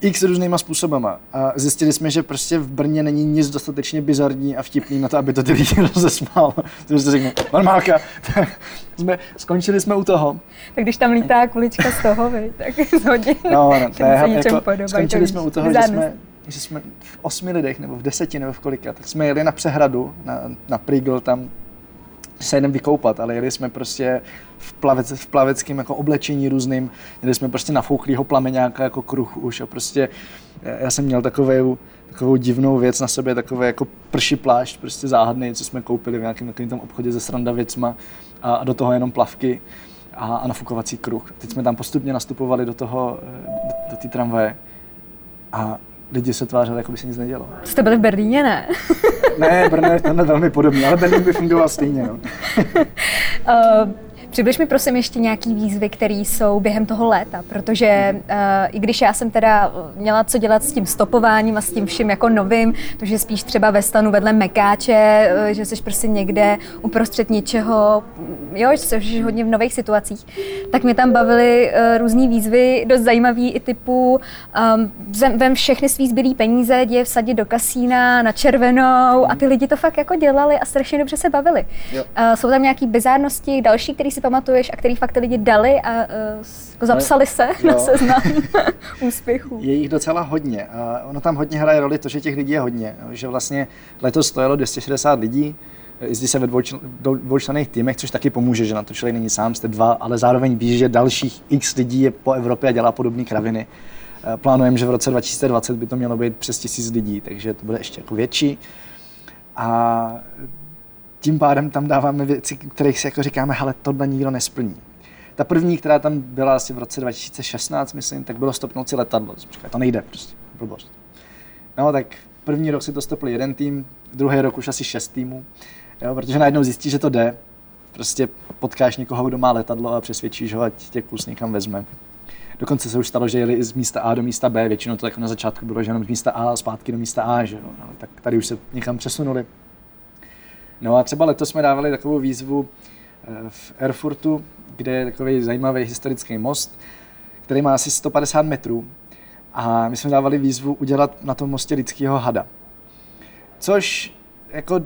x různýma způsobama. A zjistili jsme, že prostě v Brně není nic dostatečně bizarní a vtipný na to, aby to ty lidi rozesmál. Takže to řekne, normálka. jsme, skončili jsme u toho. Tak když tam lítá kulička z toho, vy, tak hodně no, no, to je, jako, podobá, skončili jsme u toho, že jsme, že jsme v osmi lidech, nebo v deseti, nebo v kolika, tak jsme jeli na přehradu, na, na Prigl, tam se jdem vykoupat, ale jeli jsme prostě v, plavec, v plaveckém jako oblečení různým, jeli jsme prostě na fouchlýho plameňáka jako kruh už a prostě já jsem měl takovou, takovou divnou věc na sobě, takový jako prší plášť, prostě záhadný, co jsme koupili v nějakém takovém tam obchodě ze sranda věcma a, a do toho jenom plavky a, a nafukovací kruh. Teď jsme tam postupně nastupovali do toho, do, do té tramvaje a lidi se tvářili, jako by se nic nedělo. Jste byli v Berlíně, ne? ne, Brno je velmi podobný, ale Berlín by fungoval stejně. No. uh, Přibliž mi prosím ještě nějaký výzvy, které jsou během toho léta, protože uh, i když já jsem teda měla co dělat s tím stopováním a s tím vším jako novým, to, že spíš třeba ve stanu vedle mekáče, uh, že jsi prostě někde uprostřed něčeho, jo, že jsi hodně v nových situacích, tak mě tam bavily uh, různé výzvy, dost zajímavý i typu um, vem všechny svý zbylý peníze, jdi vsadit do kasína na červenou a ty lidi to fakt jako dělali a strašně dobře se bavili. Uh, jsou tam nějaké bizárnosti, další, které si pamatuješ a který fakt ty lidi dali a uh, zapsali se jo. na seznam úspěchů? Je jich docela hodně. A ono tam hodně hraje roli to, že těch lidí je hodně. Že vlastně letos stojelo 260 lidí, jezdí se ve dvoučlenných týmech, což taky pomůže, že na to člověk není sám, jste dva, ale zároveň ví, že dalších x lidí je po Evropě a dělá podobné kraviny. Eh, plánujeme, že v roce 2020 by to mělo být přes tisíc lidí, takže to bude ještě jako větší. A tím pádem tam dáváme věci, kterých si jako říkáme, hele, tohle nikdo nesplní. Ta první, která tam byla asi v roce 2016, myslím, tak bylo stopnout si letadlo. Říkali, to nejde prostě, blbost. No tak první rok si to stopl jeden tým, druhý rok už asi šest týmů, jo, protože najednou zjistí, že to jde. Prostě potkáš někoho, kdo má letadlo a přesvědčíš ho, ať tě kus někam vezme. Dokonce se už stalo, že jeli z místa A do místa B, většinou to jako na začátku bylo, že jenom z místa A zpátky do místa A, že jo. No, tak tady už se někam přesunuli. No a třeba letos jsme dávali takovou výzvu eh, v Erfurtu, kde je takový zajímavý historický most, který má asi 150 metrů. A my jsme dávali výzvu udělat na tom mostě lidského hada. Což jako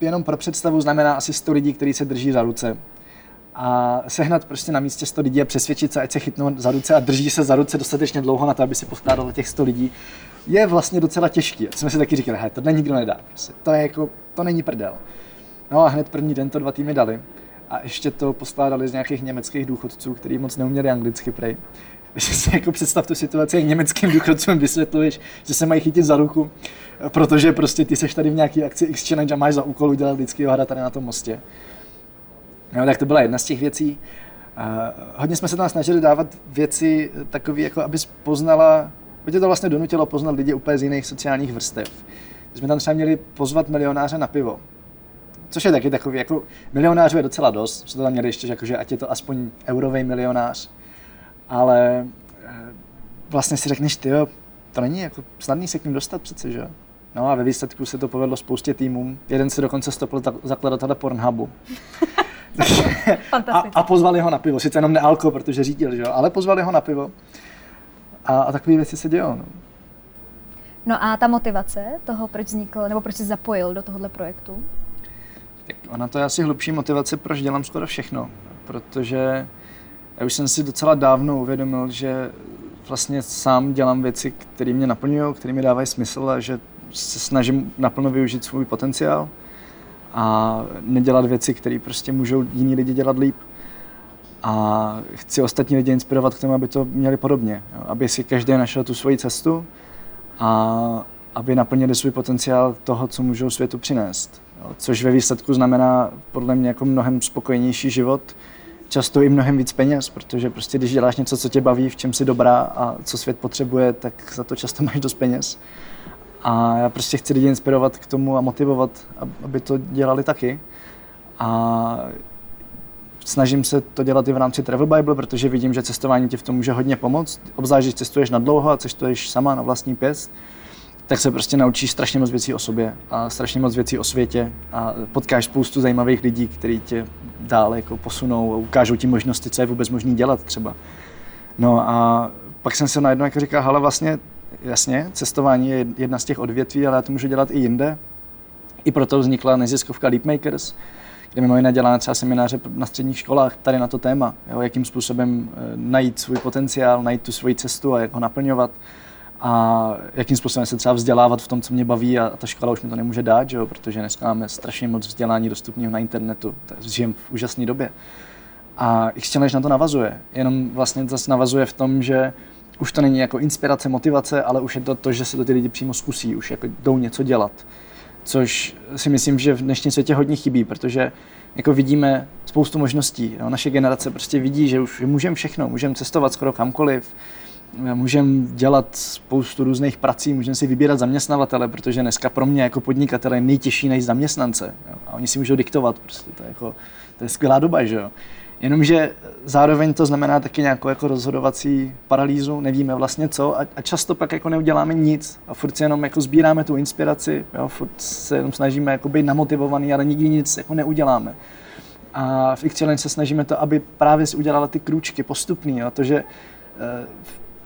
jenom pro představu znamená asi 100 lidí, kteří se drží za ruce. A sehnat prostě na místě 100 lidí a přesvědčit se, ať se chytnou za ruce a drží se za ruce dostatečně dlouho na to, aby si poskládalo těch 100 lidí, je vlastně docela těžké. jsme si taky říkali, hej, tohle nikdo nedá. Prostě. To, je jako, to není prdel. No a hned první den to dva týmy dali. a ještě to poskládali z nějakých německých důchodců, kteří moc neuměli anglicky prej. Takže si jako představ tu situaci, jak německým důchodcům vysvětluješ, že se mají chytit za ruku, protože prostě ty seš tady v nějaký akci X a máš za úkol udělat vždycky hada tady na tom mostě. No, tak to byla jedna z těch věcí. Uh, hodně jsme se tam snažili dávat věci takové, jako abys poznala, tě to vlastně donutilo poznat lidi úplně z jiných sociálních vrstev. Jsme tam třeba měli pozvat milionáře na pivo. Což je taky takový, jako milionářů je docela dost, jsme to tam měli ještě, jako, že ať je to aspoň eurový milionář, ale eh, vlastně si řekneš, ty to není jako snadný se k ním dostat přece, že No a ve výsledku se to povedlo spoustě týmům. Jeden se dokonce stopil zakladatele Pornhubu. a, a, pozvali ho na pivo. Sice jenom nealko, protože řídil, že jo? ale pozvali ho na pivo. A, a takové věci se dějou. No. no a ta motivace toho, proč vznikl, nebo proč jsi zapojil do tohohle projektu? Tak ona to je asi hlubší motivace, proč dělám skoro všechno. Protože já už jsem si docela dávno uvědomil, že vlastně sám dělám věci, které mě naplňují, které mi dávají smysl a že se snažím naplno využít svůj potenciál a nedělat věci, které prostě můžou jiní lidi dělat líp. A chci ostatní lidi inspirovat k tomu, aby to měli podobně. Jo? Aby si každý našel tu svoji cestu a aby naplnili svůj potenciál toho, co můžou světu přinést. Jo? Což ve výsledku znamená podle mě jako mnohem spokojenější život, často i mnohem víc peněz, protože prostě když děláš něco, co tě baví, v čem jsi dobrá a co svět potřebuje, tak za to často máš dost peněz. A já prostě chci lidi inspirovat k tomu a motivovat, aby to dělali taky. A snažím se to dělat i v rámci Travel Bible, protože vidím, že cestování ti v tom může hodně pomoct. Obzvlášť, když cestuješ na dlouho a cestuješ sama na vlastní pěst, tak se prostě naučíš strašně moc věcí o sobě a strašně moc věcí o světě a potkáš spoustu zajímavých lidí, kteří tě dál jako posunou a ukážou ti možnosti, co je vůbec možné dělat třeba. No a pak jsem se najednou jako říkal, hele vlastně jasně, cestování je jedna z těch odvětví, ale já to můžu dělat i jinde. I proto vznikla neziskovka Leapmakers, kde mimo jiné děláme třeba semináře na středních školách tady na to téma, jo, jakým způsobem eh, najít svůj potenciál, najít tu svoji cestu a jak ho naplňovat a jakým způsobem se třeba vzdělávat v tom, co mě baví a ta škola už mi to nemůže dát, že jo, protože dneska máme strašně moc vzdělání dostupného na internetu, žijeme v úžasné době. A Exchange na to navazuje, jenom vlastně zase navazuje v tom, že už to není jako inspirace, motivace, ale už je to to, že se to ty lidi přímo zkusí, už jako jdou něco dělat. Což si myslím, že v dnešním světě hodně chybí, protože jako vidíme spoustu možností. No, naše generace prostě vidí, že už můžeme všechno, můžeme cestovat skoro kamkoliv, můžeme dělat spoustu různých prací, můžeme si vybírat zaměstnavatele, protože dneska pro mě jako podnikatele je nejtěžší najít zaměstnance. Jo? A oni si můžou diktovat, prostě to je, jako, to je skvělá doba, že jo. Jenomže zároveň to znamená taky nějakou jako rozhodovací paralýzu, nevíme vlastně co a, a často pak jako neuděláme nic a furt si jenom jako sbíráme tu inspiraci, jo, furt se jenom snažíme jako být namotivovaný, ale nikdy nic jako neuděláme. A v X-Challenge se snažíme to, aby právě si udělala ty krůčky postupný, jo, to, že uh,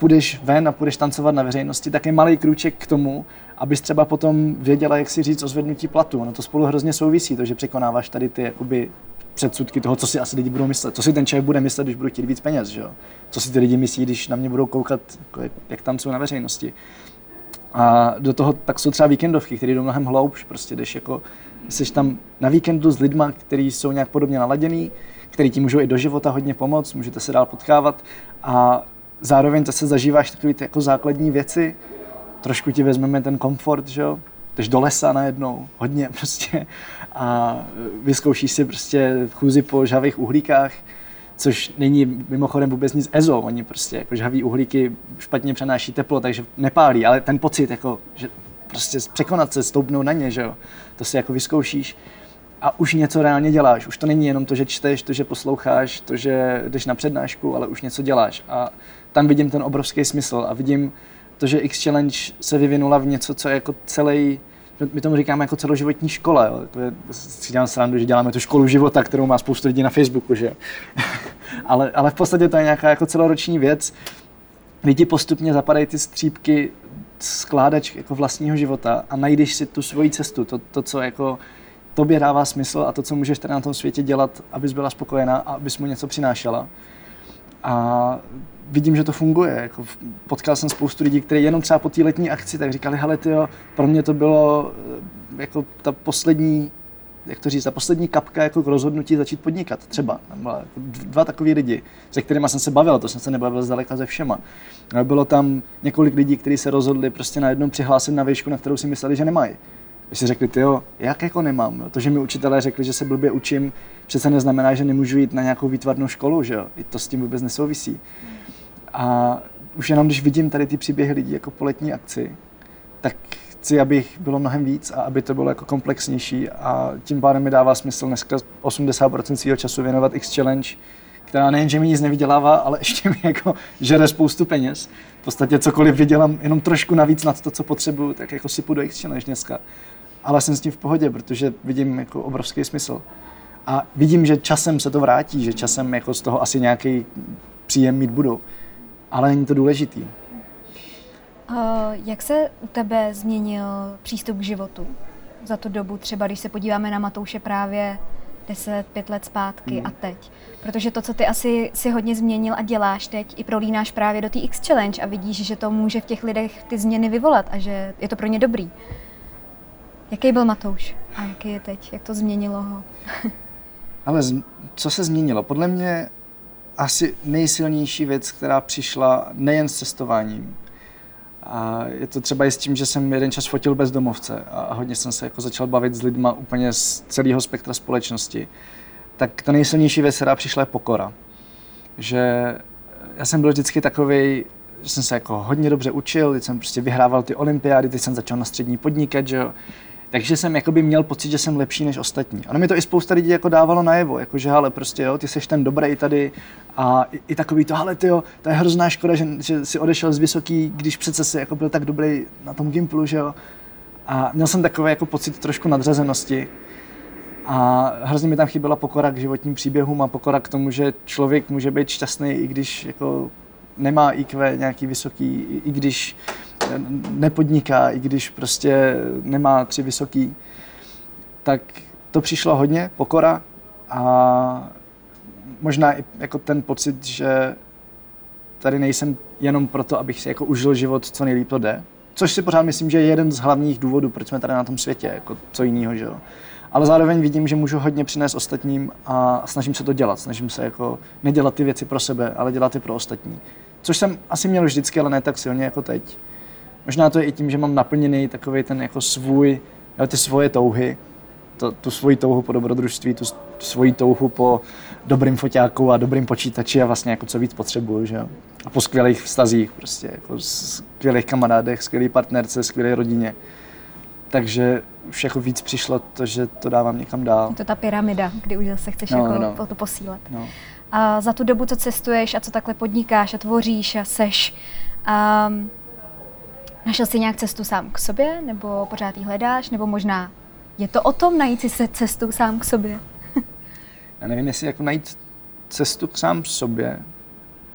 půjdeš ven a půjdeš tancovat na veřejnosti, tak je malý krůček k tomu, abys třeba potom věděla, jak si říct o zvednutí platu. No to spolu hrozně souvisí, to, že překonáváš tady ty jakoby, předsudky toho, co si asi lidi budou myslet. Co si ten člověk bude myslet, když budu chtít víc peněz, že jo? Co si ty lidi myslí, když na mě budou koukat, jako jak, jak na veřejnosti. A do toho tak jsou třeba víkendovky, které jdou mnohem hloubš, prostě jdeš jako, jsi tam na víkendu s lidma, kteří jsou nějak podobně naladěný, který ti můžou i do života hodně pomoct, můžete se dál potkávat a zároveň zase zažíváš takové ty jako základní věci, trošku ti vezmeme ten komfort, že jo, jdeš do lesa najednou, hodně prostě. A vyzkoušíš si prostě chůzi po žhavých uhlíkách, což není mimochodem vůbec nic EZO, oni prostě jako žhavý uhlíky špatně přenáší teplo, takže nepálí, ale ten pocit, jako, že prostě překonat se, stoupnout na ně, že jo, to si jako vyzkoušíš. A už něco reálně děláš. Už to není jenom to, že čteš, to, že posloucháš, to, že jdeš na přednášku, ale už něco děláš. A tam vidím ten obrovský smysl a vidím to, že X Challenge se vyvinula v něco, co je jako celý my tomu říkáme jako celoživotní škola. Si dělám srandu, že děláme tu školu života, kterou má spoustu lidí na Facebooku, že ale, ale v podstatě to je nějaká jako celoroční věc, kdy ti postupně zapadají ty střípky skládač jako vlastního života a najdeš si tu svoji cestu, to, to co jako tobě dává smysl a to, co můžeš tady na tom světě dělat, abys byla spokojená a abys mu něco přinášela. A vidím, že to funguje. Jako potkal jsem spoustu lidí, kteří jenom třeba po té letní akci tak říkali, hele tyjo, pro mě to bylo eh, jako ta poslední jak to říct, ta poslední kapka jako k rozhodnutí začít podnikat, třeba. Tam byla jako dva takový lidi, se kterými jsem se bavil, to jsem se nebavil zdaleka ze všema. Bylo tam několik lidí, kteří se rozhodli prostě najednou přihlásit na výšku, na kterou si mysleli, že nemají. Když si řekli, ty jo, jak jako nemám? Jo? To, že mi učitelé řekli, že se blbě učím, přece neznamená, že nemůžu jít na nějakou výtvarnou školu, že jo? I to s tím vůbec nesouvisí. A už jenom když vidím tady ty příběhy lidí jako po letní akci, tak chci, abych bylo mnohem víc a aby to bylo jako komplexnější a tím pádem mi dává smysl dneska 80% svého času věnovat X Challenge, která nejen, že mi nic nevydělává, ale ještě mi jako žere spoustu peněz. V podstatě cokoliv vydělám jenom trošku navíc nad to, co potřebuju, tak jako si půjdu X Challenge dneska. Ale jsem s tím v pohodě, protože vidím jako obrovský smysl. A vidím, že časem se to vrátí, že časem jako z toho asi nějaký příjem mít budu. Ale není to důležitý. Uh, jak se u tebe změnil přístup k životu za tu dobu, třeba když se podíváme na Matouše právě 10, 5 let zpátky hmm. a teď? Protože to, co ty asi si hodně změnil a děláš teď, i prolínáš právě do té X Challenge a vidíš, že to může v těch lidech ty změny vyvolat a že je to pro ně dobrý. Jaký byl Matouš a jaký je teď? Jak to změnilo ho? Ale co se změnilo? Podle mě asi nejsilnější věc, která přišla nejen s cestováním, a je to třeba i s tím, že jsem jeden čas fotil bezdomovce a hodně jsem se jako začal bavit s lidma úplně z celého spektra společnosti. Tak ta nejsilnější věc, která přišla, je pokora. Že já jsem byl vždycky takový, že jsem se jako hodně dobře učil, teď jsem prostě vyhrával ty olympiády, teď jsem začal na střední podnikat, že jo. Takže jsem jakoby měl pocit, že jsem lepší než ostatní. Ono mi to i spousta lidí jako dávalo najevo, jako že ale prostě jo, ty seš ten dobrý tady a i, i takový to, ale ty jo, to je hrozná škoda, že, že si odešel z vysoký, když přece si jako byl tak dobrý na tom Gimplu, že jo. A měl jsem takový jako pocit trošku nadřazenosti. A hrozně mi tam chyběla pokora k životním příběhům a pokora k tomu, že člověk může být šťastný, i když jako nemá IQ nějaký vysoký, i když nepodniká, i když prostě nemá tři vysoký, tak to přišlo hodně, pokora a možná i jako ten pocit, že tady nejsem jenom proto, abych si jako užil život, co nejlíp to jde. Což si pořád myslím, že je jeden z hlavních důvodů, proč jsme tady na tom světě, jako co jiného, že jo. Ale zároveň vidím, že můžu hodně přinést ostatním a snažím se to dělat. Snažím se jako nedělat ty věci pro sebe, ale dělat ty pro ostatní. Což jsem asi měl vždycky, ale ne tak silně jako teď. Možná to je i tím, že mám naplněný takový ten jako svůj, jo, ty svoje touhy, to, tu svoji touhu po dobrodružství, tu, tu svoji touhu po dobrým foťáku a dobrým počítači a vlastně jako co víc potřebuju, že jo. A po skvělých vztazích, prostě jako skvělých kamarádech, skvělý partnerce, skvělé rodině. Takže už jako víc přišlo to, že to dávám někam dál. Je to ta pyramida, kdy už zase chceš no, jako no. to posílat. No. A za tu dobu, co cestuješ a co takhle podnikáš a tvoříš a seš, um, Našel jsi nějak cestu sám k sobě, nebo pořád ji hledáš, nebo možná je to o tom najít si se cestu sám k sobě? Já nevím, jestli jako najít cestu k sám k sobě.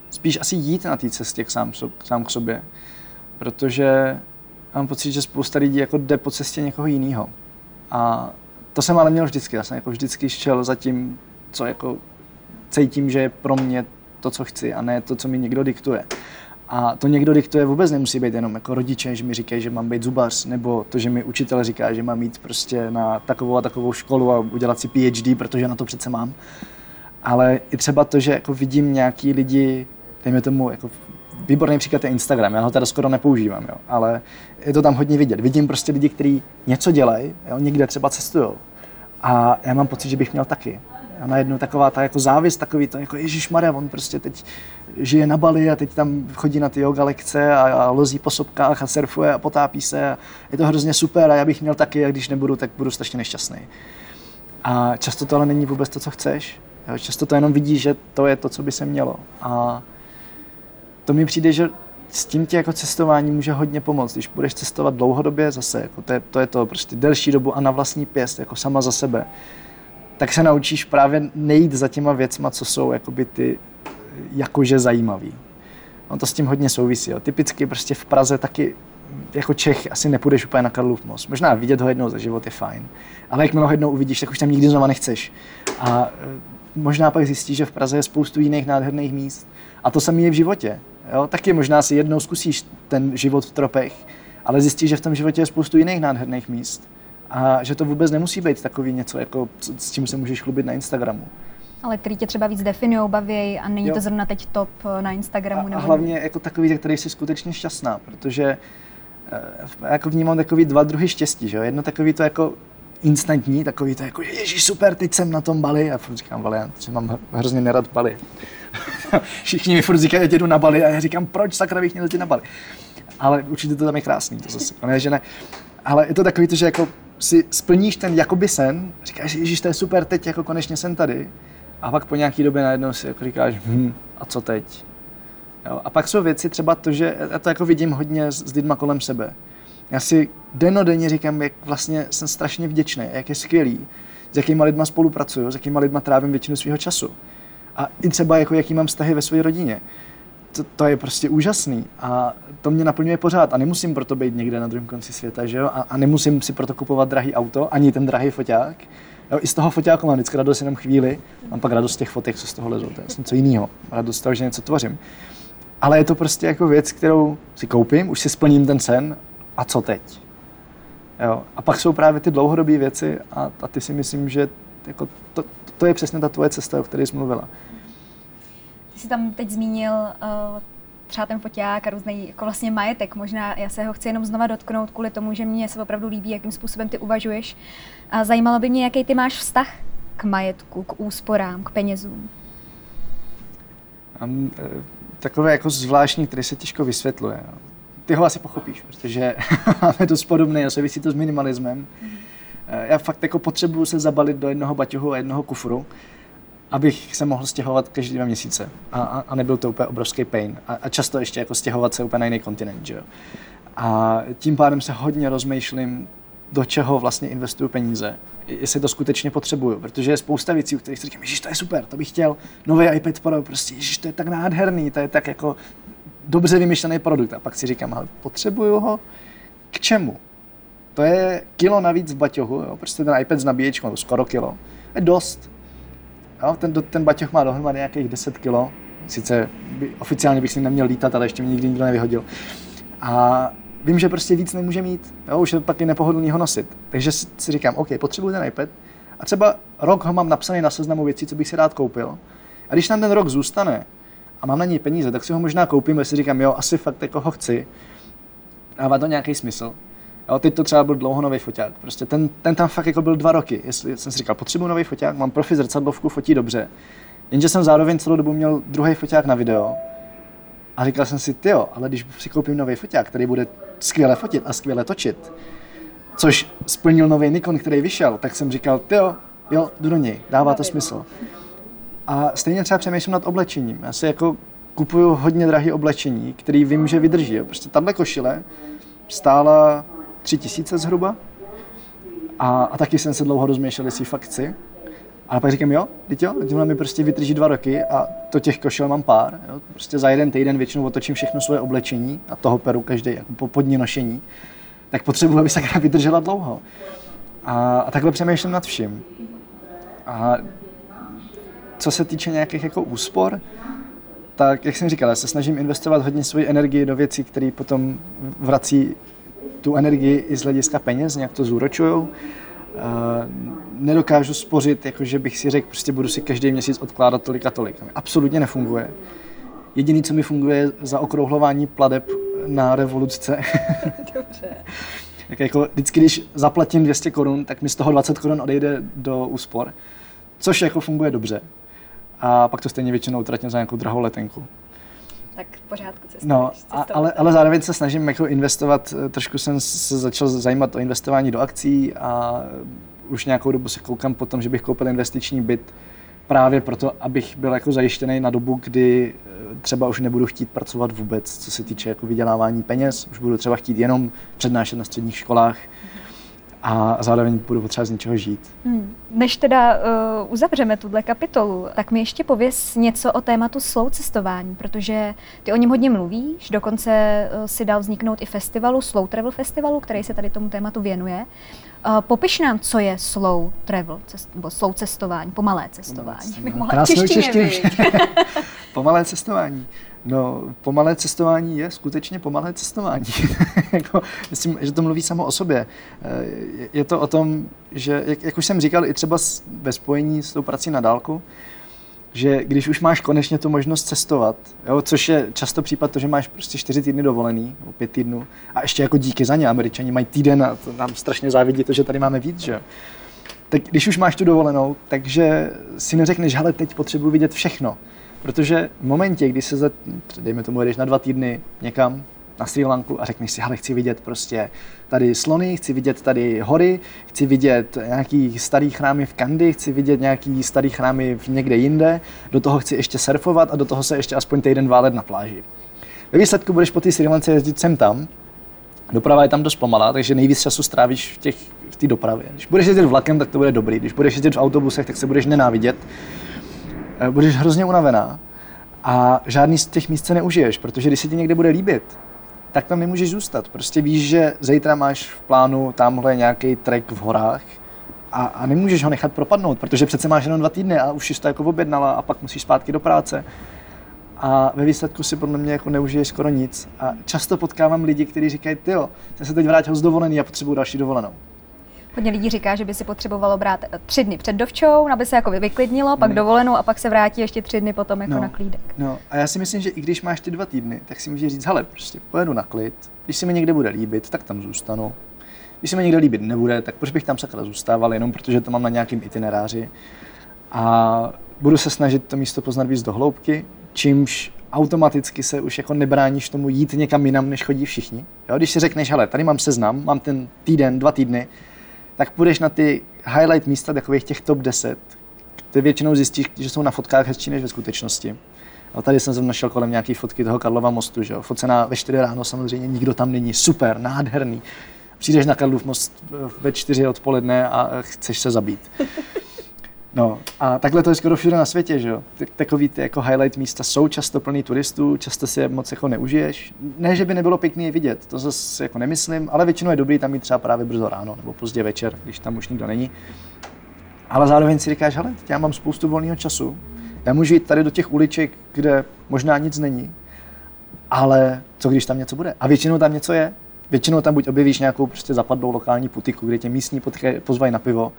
Spíš asi jít na té cestě k sám, k sám k sobě. Protože mám pocit, že spousta lidí jako jde po cestě někoho jiného. A to jsem ale měl vždycky. Já jsem jako vždycky šel za tím, co jako cítím, že je pro mě to, co chci, a ne to, co mi někdo diktuje. A to někdo diktuje vůbec nemusí být jenom jako rodiče, že mi říkají, že mám být zubař, nebo to, že mi učitel říká, že mám jít prostě na takovou a takovou školu a udělat si PhD, protože na to přece mám. Ale i třeba to, že jako vidím nějaký lidi, dejme tomu, jako výborný příklad je Instagram, já ho teda skoro nepoužívám, jo, ale je to tam hodně vidět. Vidím prostě lidi, kteří něco dělají, někde třeba cestují. A já mám pocit, že bych měl taky. A najednou taková ta jako závis, takový to jako Ježíš Maria, on prostě teď žije na Bali a teď tam chodí na ty yoga lekce a, a lozí po sopkách a surfuje a potápí se. A je to hrozně super a já bych měl taky a když nebudu, tak budu strašně nešťastný. A často to ale není vůbec to, co chceš. Jo, často to jenom vidíš, že to je to, co by se mělo. A to mi přijde, že s tím tě jako cestování může hodně pomoct. Když budeš cestovat dlouhodobě zase, jako to, je, to je to prostě delší dobu a na vlastní pěst, jako sama za sebe, tak se naučíš právě nejít za těma věcma, co jsou jakoby ty jakože zajímavý. No to s tím hodně souvisí. Jo. Typicky prostě v Praze taky jako Čech asi nepůjdeš úplně na Karlův most. Možná vidět ho jednou za život je fajn, ale jakmile ho jednou uvidíš, tak už tam nikdy znova nechceš. A e, možná pak zjistíš, že v Praze je spoustu jiných nádherných míst. A to samé je v životě. Jo? Taky možná si jednou zkusíš ten život v tropech, ale zjistíš, že v tom životě je spoustu jiných nádherných míst. A že to vůbec nemusí být takový něco, jako, s čím se můžeš chlubit na Instagramu. Ale který tě třeba víc definují, baví a není Jo. to zrovna teď top eh, na Instagramu. A, a nebo hlavně jako takový, který jsi skutečně šťastná, protože eh, jako vnímám takový dva druhy štěstí, že jo? Jedno takový to jako instantní, takový to jako, ježíš super, teď jsem na tom Bali a furt říkám Bali, já že mám hr- hrozně nerad Bali. Všichni mi furt říkají, že jdu na Bali a já říkám, proč sakra bych měl jít na Bali. Ale určitě to tam je krásný, to zase, ne, že ne. Ale je to takový to, že jako si splníš ten jakoby sen, říkáš, ježíš, to je super, teď jako konečně jsem tady. A pak po nějaký době najednou si jako říkáš, hm, a co teď? Jo? A pak jsou věci třeba to, že já to jako vidím hodně s, s lidma kolem sebe. Já si denodenně říkám, jak vlastně jsem strašně vděčný, jak je skvělý, s jakýma lidma spolupracuju, s jakýma lidma trávím většinu svého času. A i třeba jako jaký mám vztahy ve své rodině. To, to, je prostě úžasný a to mě naplňuje pořád a nemusím proto být někde na druhém konci světa, že jo? A, a nemusím si proto kupovat drahý auto, ani ten drahý foťák. Jo, I z toho foťáku mám vždycky radost jenom chvíli, mám pak radost těch fotek, co z toho lezou, to je něco jiného. Radost toho, že něco tvořím. Ale je to prostě jako věc, kterou si koupím, už si splním ten sen a co teď? Jo. A pak jsou právě ty dlouhodobé věci a, a ty si myslím, že jako to, to je přesně ta tvoje cesta, o které jsi mluvila. Ty jsi tam teď zmínil uh, třeba ten foťák a různý jako vlastně majetek. Možná já se ho chci jenom znova dotknout kvůli tomu, že mě se opravdu líbí, jakým způsobem ty uvažuješ. A zajímalo by mě, jaký ty máš vztah k majetku, k úsporám, k penězům. Eh, takové jako zvláštní, které se těžko vysvětluje. Ty ho asi pochopíš, protože máme dost podobné a souvisí to s minimalismem. Eh, Já fakt jako potřebuju se zabalit do jednoho baťohu a jednoho kufru, abych se mohl stěhovat každý dva měsíce. A, a, a nebyl to úplně obrovský pain. A, a často ještě jako stěhovat se úplně na jiný kontinent, že jo. A tím pádem se hodně rozmýšlím, do čeho vlastně investuju peníze, jestli to skutečně potřebuju, protože je spousta věcí, u kterých si říkám, ježiš, to je super, to bych chtěl, nový iPad Pro, prostě, ježiš, to je tak nádherný, to je tak jako dobře vymyšlený produkt. A pak si říkám, ale potřebuju ho k čemu? To je kilo navíc v baťohu, jo? prostě ten iPad s nabíječkou, skoro kilo, je dost. Jo? Ten, ten baťoh má dohromady nějakých 10 kilo, sice by, oficiálně bych s ním neměl lítat, ale ještě mě nikdy nikdo nevyhodil. A vím, že prostě víc nemůže mít, jo? už je pak i nepohodlný ho nosit. Takže si, si říkám, OK, potřebuji ten iPad a třeba rok ho mám napsaný na seznamu věcí, co bych si rád koupil. A když tam ten rok zůstane a mám na něj peníze, tak si ho možná koupím, si říkám, jo, asi fakt jako ho chci. Dává to nějaký smysl. Jo, teď to třeba byl dlouho nový foťák. Prostě ten, ten tam fakt jako byl dva roky. Jestli jsem si říkal, potřebuji nový foťák, mám profi zrcadlovku, fotí dobře. Jenže jsem zároveň celou dobu měl druhý foťák na video. A říkal jsem si, ty jo, ale když si koupím nový foťák, který bude skvěle fotit a skvěle točit, což splnil nový Nikon, který vyšel, tak jsem říkal, ty jo, jo, jdu do něj, dává to smysl. A stejně třeba přemýšlím nad oblečením. Já si jako kupuju hodně drahé oblečení, který vím, že vydrží. Prostě tahle košile stála tři tisíce zhruba a, a taky jsem se dlouho rozmýšlel, jestli fakt chci. Ale pak říkám, jo, teď jo, mi prostě vydrží dva roky a to těch košel mám pár. Jo. Prostě za jeden týden většinou otočím všechno svoje oblečení a toho peru každý jako po podní nošení. Tak potřebuji, aby se vydržela dlouho. A, a takhle přemýšlím nad vším. A co se týče nějakých jako úspor, tak jak jsem říkal, já se snažím investovat hodně svoji energii do věcí, které potom vrací tu energii i z hlediska peněz, nějak to zúročujou. Uh, nedokážu spořit, jakože bych si řekl, prostě budu si každý měsíc odkládat tolik a tolik. Absolutně nefunguje. Jediný, co mi funguje, je zaokrouhlování pladeb na revoluce. Dobře. tak jako vždycky, když zaplatím 200 korun, tak mi z toho 20 korun odejde do úspor, což jako funguje dobře. A pak to stejně většinou utratím za nějakou drahou letenku. Tak pořádku cestuješ. No, a, ale, ale zároveň se snažím jako investovat, eh, trošku jsem se začal zajímat o investování do akcí a už nějakou dobu se koukám po tom, že bych koupil investiční byt právě proto, abych byl jako zajištěný na dobu, kdy eh, třeba už nebudu chtít pracovat vůbec, co se týče jako vydělávání peněz, už budu třeba chtít jenom přednášet na středních školách a zároveň budu potřeba z něčeho žít. Hmm. Než teda uh, uzavřeme tuhle kapitolu, tak mi ještě pověs něco o tématu slow cestování, protože ty o něm hodně mluvíš, dokonce uh, si dal vzniknout i festivalu, Slow Travel Festivalu, který se tady tomu tématu věnuje. Uh, popiš nám, co je slow travel, cest, nebo slow cestování, pomalé cestování. Bych mohla Krásnou češtině, češtině. viď? pomalé cestování. No, pomalé cestování je skutečně pomalé cestování. jako, myslím, že to mluví samo o sobě. Eh, Je- to o tom, že, jak, jak už jsem říkal, i třeba ve spojení s tou prací na dálku, že když už máš konečně tu možnost cestovat, jo, což je často případ to, že máš prostě čtyři týdny dovolený, nebo pět týdnů, a ještě jako díky za ně, američani mají týden a to nám strašně závidí to, že tady máme víc, že. Tak když už máš tu dovolenou, takže si neřekneš, hele, teď potřebuji vidět všechno. Protože v momentě, kdy se, za, dejme tomu, jdeš na dva týdny někam na Sri Lanku a řekneš si, hele, chci vidět prostě tady slony, chci vidět tady hory, chci vidět nějaký starý chrámy v Kandy, chci vidět nějaký starý chrámy v někde jinde, do toho chci ještě surfovat a do toho se ještě aspoň týden válet na pláži. Ve výsledku budeš po té Sri Lance jezdit sem tam, Doprava je tam dost pomalá, takže nejvíc času strávíš v té v dopravě. Když budeš jezdit vlakem, tak to bude dobrý. Když budeš jezdit v autobusech, tak se budeš nenávidět. Eh, Budeš hrozně unavená a žádný z těch míst se neužiješ, protože když se ti někde bude líbit, tak tam nemůžeš zůstat. Prostě víš, že zítra máš v plánu tamhle nějaký trek v horách a, a nemůžeš ho nechat propadnout, protože přece máš jenom dva týdny a už jsi to jako objednala a pak musíš zpátky do práce. A ve výsledku si podle mě jako neužiješ skoro nic. A často potkávám lidi, kteří říkají, ty jo, jsem se teď vrátil z dovolený a potřebuji další dovolenou. Hodně lidí říká, že by si potřebovalo brát eh, tři dny před dovčou, aby se jako vyklidnilo, pak Hmm. dovolenou a pak se vrátí ještě tři dny potom jako No. na klídek. No a já si myslím, že i když máš ty dva týdny, tak si můžeš říct, hele, prostě pojedu na klid, když se mi někde bude líbit, tak tam zůstanu. Když se mi někde líbit nebude, tak proč bych tam sakra zůstával, jenom protože to mám na nějakým itineráři. A budu se snažit to místo poznat víc do hloubky, čímž automaticky se už jako nebráníš tomu jít někam jinam, než chodí všichni. Jo? Když si řekneš, hele, tady mám seznam, mám ten týden, dva týdny, tak půjdeš na ty highlight místa takových těch top 10, ty většinou zjistíš, že jsou na fotkách hezčí než ve skutečnosti. A tady jsem našel kolem nějaký fotky toho Karlova mostu, že jo. Focená ve 4 ráno samozřejmě nikdo tam není, super, nádherný. Přijdeš na Karlov most eh, ve 4 odpoledne a chceš se zabít. No a takhle to je skoro všude na světě, že jo. Takový ty jako highlight místa jsou často plný turistů, často si je moc jako neužiješ. Ne, že by nebylo pěkný je vidět, to zase jako nemyslím, ale většinou je dobrý tam mít třeba právě brzo ráno nebo pozdě večer, když tam už nikdo není. Ale zároveň si říkáš, hele, já mám spoustu volného času, já můžu jít tady do těch uliček, kde možná nic není, ale co když tam něco bude? A většinou tam něco je. Většinou tam buď objevíš nějakou prostě zapadlou lokální putiku, kde tě místní pozvají na pivo,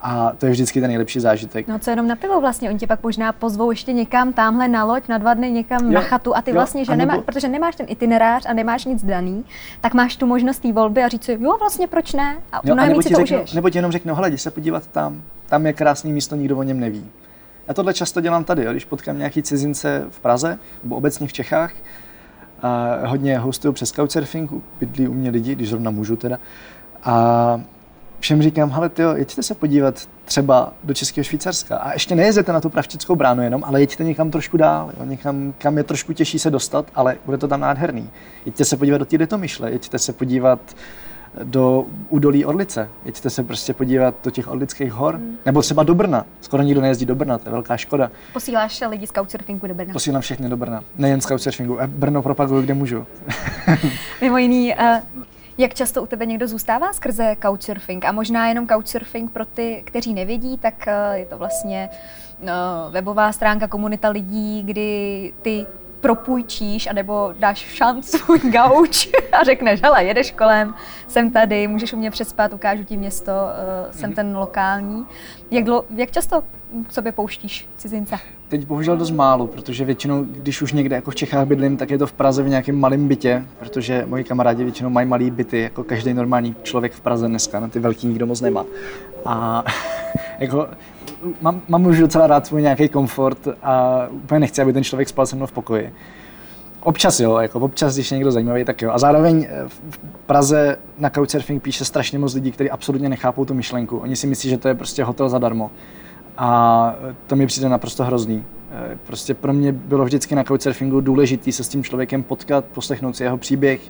a to je vždycky ten nejlepší zážitek. No co jenom na pivo vlastně, oni tě pak možná pozvou ještě někam tamhle na loď, na dva dny někam Jo, na chatu a ty jo, vlastně, že a nebo- nemá, protože nemáš ten itinerář a nemáš nic daný, tak máš tu možnost té volby a říct si, jo vlastně proč ne? A Jo, a mnohem nebo víc si ti, to řeknu, užiješ. nebo ti jenom řeknou, hele, jdi se podívat tam, tam je krásný místo, nikdo o něm neví. Já tohle často dělám tady, jo, když potkám nějaký cizince v Praze nebo obecně v Čechách, a hodně hostuju přes Couchsurfing, bydlí u mě lidi, když zrovna můžu teda. A všem říkám, hele, tyjo, jeďte se podívat třeba do Českého Švýcarska. A ještě nejezděte na tu Pravčickou bránu jenom, ale jeďte někam trošku dál, jo, někam, kam je trošku těžší se dostat, ale bude to tam nádherný. Jeďte se podívat do té Litomyšle, jeďte se podívat do údolí Orlice. Jeďte se prostě podívat do těch orlických hor. Hmm. Nebo třeba do Brna. Skoro nikdo nejezdí do Brna, to je velká škoda. Posíláš lidi z Couchsurfingu do Brna. Posílám všechny do Brna. Nejen z Couchsurfingu. A Brno propaguju, kde můžu. Mimo jiný, uh, jak často u tebe někdo zůstává skrze Couchsurfing? A možná jenom Couchsurfing pro ty, kteří nevědí, tak uh, je to vlastně no, webová stránka, komunita lidí, kdy ty propůjčíš, anebo dáš šanc svůj gauč a řekneš, hele, jedeš kolem, jsem tady, můžeš u mě přespat, ukážu ti město, uh, jsem ten lokální. Jak, dlo, jak často k sobě pouštíš cizince? Teď bohužel dost málo, protože většinou, když už někde jako v Čechách bydlím, tak je to v Praze v nějakém malém bytě, protože moji kamarádi většinou mají malý byty, jako každý normální člověk v Praze dneska, na ty velký nikdo moc nemá. A jako, mám, mám už docela rád svůj nějaký komfort a úplně nechci, aby ten člověk spal se mnou v pokoji. Občas jo, jako občas, když je někdo zajímavý, tak jo. A zároveň eh, v Praze na Couchsurfing píše strašně moc lidí, kteří absolutně nechápou tu myšlenku. Oni si myslí, že to je prostě hotel zadarmo. A to mi přijde naprosto hrozný. Eh, Prostě pro mě bylo vždycky na Couchsurfingu důležité se s tím člověkem potkat, poslechnout si jeho příběh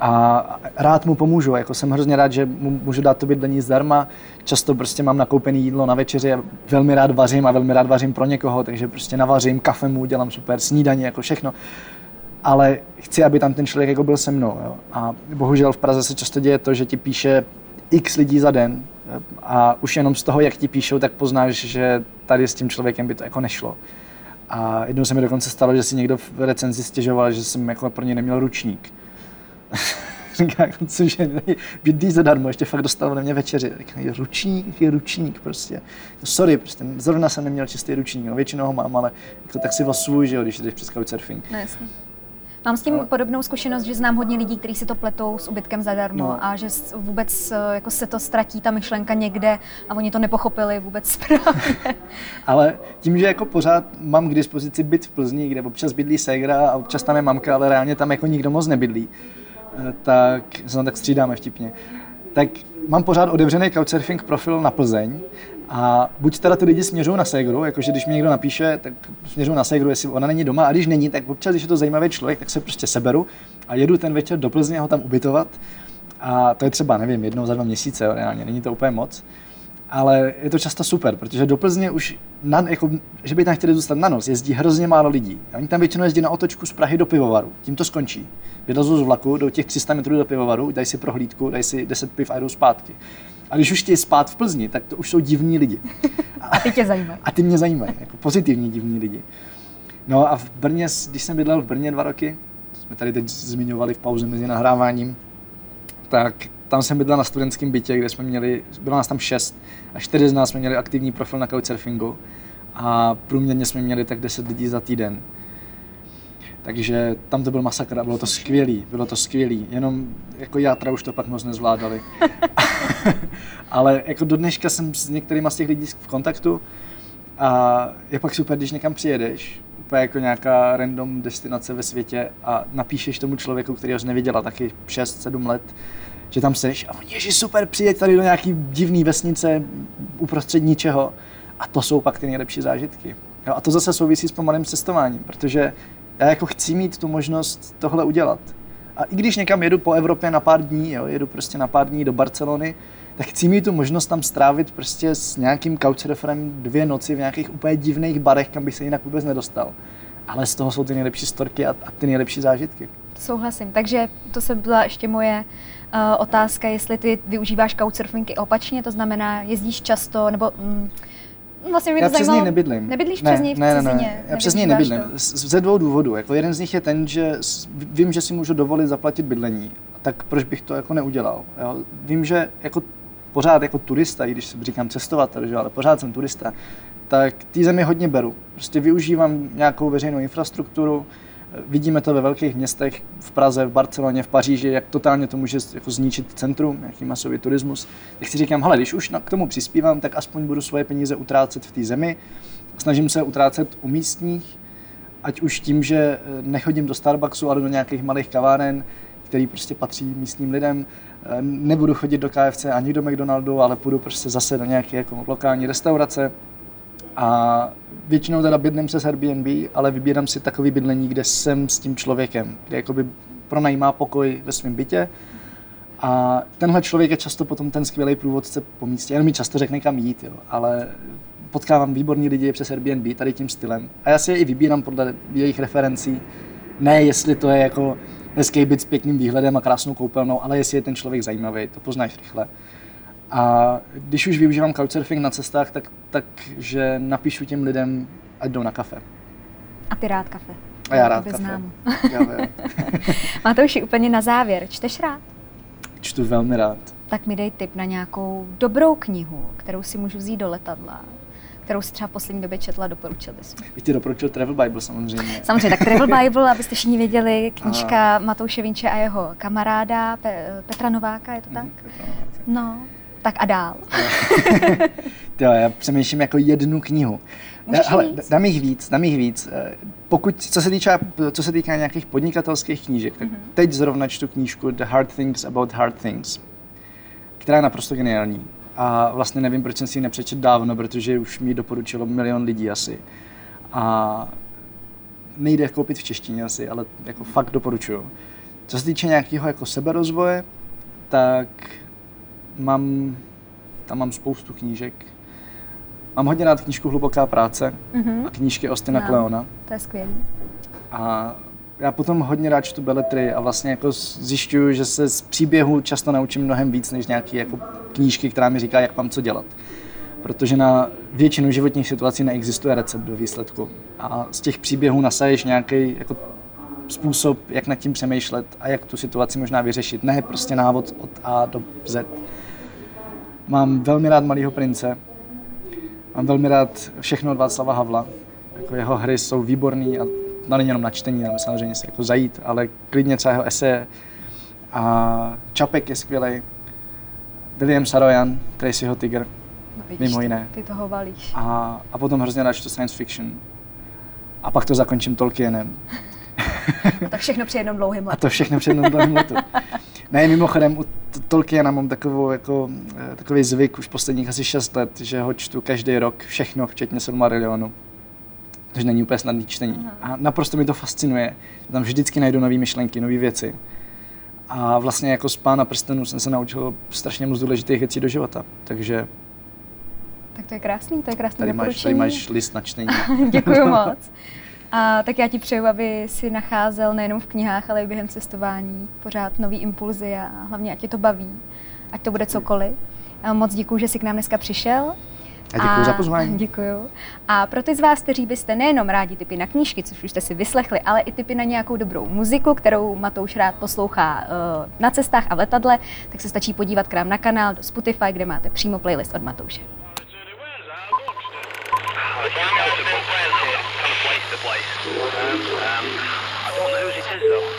a rád mu pomůžu. Jako jsem hrozně rád, že mu můžu dát to bydlení zdarma. Často prostě mám nakoupené jídlo na večeři a velmi rád vařím a velmi rád vařím pro někoho, takže prostě navařím, kafe mu dělám super, snídaně, jako všechno ale chci, aby tam ten člověk jako byl se mnou. Jo. A bohužel v Praze se často děje to, že ti píše x lidí za den a už jenom z toho, jak ti píšou, tak poznáš, že tady s tím člověkem by to jako nešlo. A jednou se mi dokonce stalo, že si někdo v recenzi stěžoval, že jsem jako pro ně neměl ručník. Říká, cože, bydlí zadarmo, ještě fakt dostal ode mě večeři. Říká, je ručník, je ručník prostě. No, sorry, prostě, zrovna jsem neměl čistý ručník, no, většinou ho mám, ale jako, tak si svůj, že jo, když jdeš přes couchsurfing. No, jasně. Mám s tím Ale- podobnou zkušenost, že znám hodně lidí, kteří si to pletou s ubytkem zadarmo No. a že vůbec eh, jako se to ztratí ta myšlenka někde a oni to nepochopili vůbec správně. Ale tím, že jako pořád mám k dispozici byt v Plzni, kde občas bydlí ségra a občas tam je mamka, ale reálně tam jako nikdo moc nebydlí, eh, tak se tak střídáme vtipně. Tak mám pořád otevřený couchsurfing profil na Plzeň a buď teda ty lidi směřují na Segru, jakože když mi někdo napíše, tak směřují na Segru, jestli ona není doma, a když není, tak občas, když je to zajímavý člověk, tak se prostě seberu a jedu ten večer do Plzně ho tam ubytovat. A to je třeba, nevím, jednou za dva měsíce, jo, reálně, není to úplně moc ale je to často super, protože do Plzně už, na, jako, že by tam chtěli zůstat na noc, jezdí hrozně málo lidí. A oni tam většinou jezdí na otočku z Prahy do pivovaru. Tím to skončí. Vylezou z vlaku do těch 300 metrů do pivovaru, dají si prohlídku, dají si 10 piv a jdou zpátky. A když už chtějí spát v Plzni, tak to už jsou divní lidi. A ty tě zajímají. A ty mě zajímají, jako pozitivní divní lidi. No a v Brně, když jsem bydlel v Brně dva roky, to jsme tady teď zmiňovali v pauze mezi nahráváním, tak tam jsem bydlel na studentském bytě, kde jsme měli, bylo nás tam šest a čtyři z nás jsme měli aktivní profil na couchsurfingu a průměrně jsme měli tak 10 lidí za týden. Takže tam to byl masakr a bylo to skvělý, bylo to skvělý, jenom jako játra už to pak moc nezvládali. Ale jako do dneška jsem s některýma z těch lidí v kontaktu a je pak super, když někam přijedeš, úplně jako nějaká random destinace ve světě a napíšeš tomu člověku, který jsi neviděla taky 6-7 let, že tam seš a on ježi super, přijeď tady do nějaký divný vesnice uprostřed ničeho a to jsou pak ty nejlepší zážitky. Jo, a to zase souvisí s pomalým cestováním, protože já jako chci mít tu možnost tohle udělat. A i když někam jedu po Evropě na pár dní, jo, jedu prostě na pár dní do Barcelony, tak chci mít tu možnost tam strávit prostě s nějakým couchsurferem dvě noci v nějakých úplně divných barech, kam bych se jinak vůbec nedostal. Ale z toho jsou ty nejlepší storky a, a ty nejlepší zážitky. Souhlasím. Takže to se byla ještě moje uh, otázka, jestli ty využíváš couchsurfing i opačně, to znamená, jezdíš často, nebo mm, vlastně mě Já přes něj nebydlím. Nebydlíš ne, přes něj v ne, ne, cizině? ne, já přes něj nebydlím. to? Ze dvou důvodů. Jako jeden z nich je ten, že vím, že si můžu dovolit zaplatit bydlení. Tak proč bych to jako neudělal? Jo? Vím, že jako pořád jako turista, i když si říkám cestovatel, že? ale pořád jsem turista, tak té zemi hodně beru. Prostě využívám nějakou veřejnou infrastrukturu, Vidíme to ve velkých městech, v Praze, v Barceloně, v Paříži, jak totálně to může jako zničit centrum, jaký masový turismus. Tak si říkám, hele, když už k tomu přispívám, tak aspoň budu svoje peníze utrácet v té zemi. Snažím se utrácet u místních, ať už tím, že eh, nechodím do Starbucksu, ale do nějakých malých kaváren, který prostě patří místním lidem. Eh, Nebudu chodit do KFC ani do McDonaldu, ale půjdu prostě zase do nějaké jako lokální restaurace. A většinou teda bydlím se s Airbnb, ale vybírám si takový bydlení, kde jsem s tím člověkem, kde jakoby pronajímá pokoj ve svém bytě. A tenhle člověk je často potom ten skvělý průvodce po místě. Jenom mi často řekne, kam jít, jo. ale potkávám výborní lidi přes Airbnb tady tím stylem. A já si je i vybírám podle jejich referencí. Ne, jestli to je jako hezký byt s pěkným výhledem a krásnou koupelnou, ale jestli je ten člověk zajímavý, to poznáš rychle. A když už využívám couchsurfing na cestách, tak, tak že napíšu těm lidem, ať jdou na kafe. A ty rád kafe. A já rád kafe. znám. Jo, jo. Matouši, úplně na závěr. Čteš rád? Čtu velmi rád. Tak mi dej tip na nějakou dobrou knihu, kterou si můžu vzít do letadla, kterou si třeba v poslední době četla, doporučil bys mi. Bych ti doporučil Travel Bible samozřejmě. Samozřejmě, tak Travel Bible, abyste všichni věděli, knížka Matouše Vinče a jeho kamaráda Pe- Petra Nováka, je to tak? No, tak a dál. Jo, já přemýšlím jako jednu knihu. Můžeš Hele, víc? dám jich víc, dám jich víc. Eh, Pokud, co se, týče, co se týká nějakých podnikatelských knížek, tak Mhm. teď zrovna čtu knížku The Hard Things About Hard Things, která je naprosto geniální. A vlastně nevím, proč jsem si ji nepřečet dávno, protože už mi doporučilo milion lidí asi. A nejde koupit v češtině asi, ale jako fakt doporučuju. Co se týče nějakého jako seberozvoje, tak mám, tam mám spoustu knížek. Mám hodně rád knížku Hluboká práce Mhm. a knížky Ostina Znám. Kleona. To je skvělý. A já potom hodně rád čtu beletry a vlastně jako zjišťuju, že se z příběhu často naučím mnohem víc, než nějaký jako knížky, která mi říká, jak mám co dělat. Protože na většinu životních situací neexistuje recept do výsledku. A z těch příběhů nasaješ nějaký jako způsob, jak nad tím přemýšlet a jak tu situaci možná vyřešit. Ne prostě návod od A do Z. Mám velmi rád Malýho prince. Mám velmi rád všechno od Václava Havla. Jako jeho hry jsou výborný a no, není jenom na čtení, ale samozřejmě si jako zajít, ale klidně třeba jeho eseje. A Čapek je skvělý. William Saroyan, Tracyho Tiger, No, vidíš, mimo jiné. Ty toho valíš. A, a potom hrozně rád čtu science fiction. A pak to zakončím Tolkienem. A to všechno při jednom dlouhém A letu. to všechno před jednom letu. Ne, mimochodem, u Tolkiena mám takovou, jako, eh, takový zvyk už posledních asi 6 let, že ho čtu každý rok, všechno, včetně Silmarillionu. Což není úplně snadný čtení. A naprosto mi to fascinuje. Tam vždycky najdu nové myšlenky, nové věci. A vlastně jako z Pána prstenů jsem se naučil strašně moc důležitých věcí do života. Takže Tak to je krásný, to je krásný tady máš, tady máš list na čtení. Děkuji moc. A tak já ti přeju, aby si nacházel nejenom v knihách, ale i během cestování pořád nový impulzy a hlavně ať tě to baví, ať to bude cokoliv. A moc děkuji, že jsi k nám dneska přišel. A děkuji za pozvání. Děkuji. A pro ty z vás, kteří byste nejenom rádi typy na knížky, což už jste si vyslechli, ale i typy na nějakou dobrou muziku, kterou Matouš rád poslouchá uh, na cestách a v letadle, tak se stačí podívat k nám na kanál do Spotify, kde máte přímo playlist od Matouše. Um, um, I don't know whose it is though.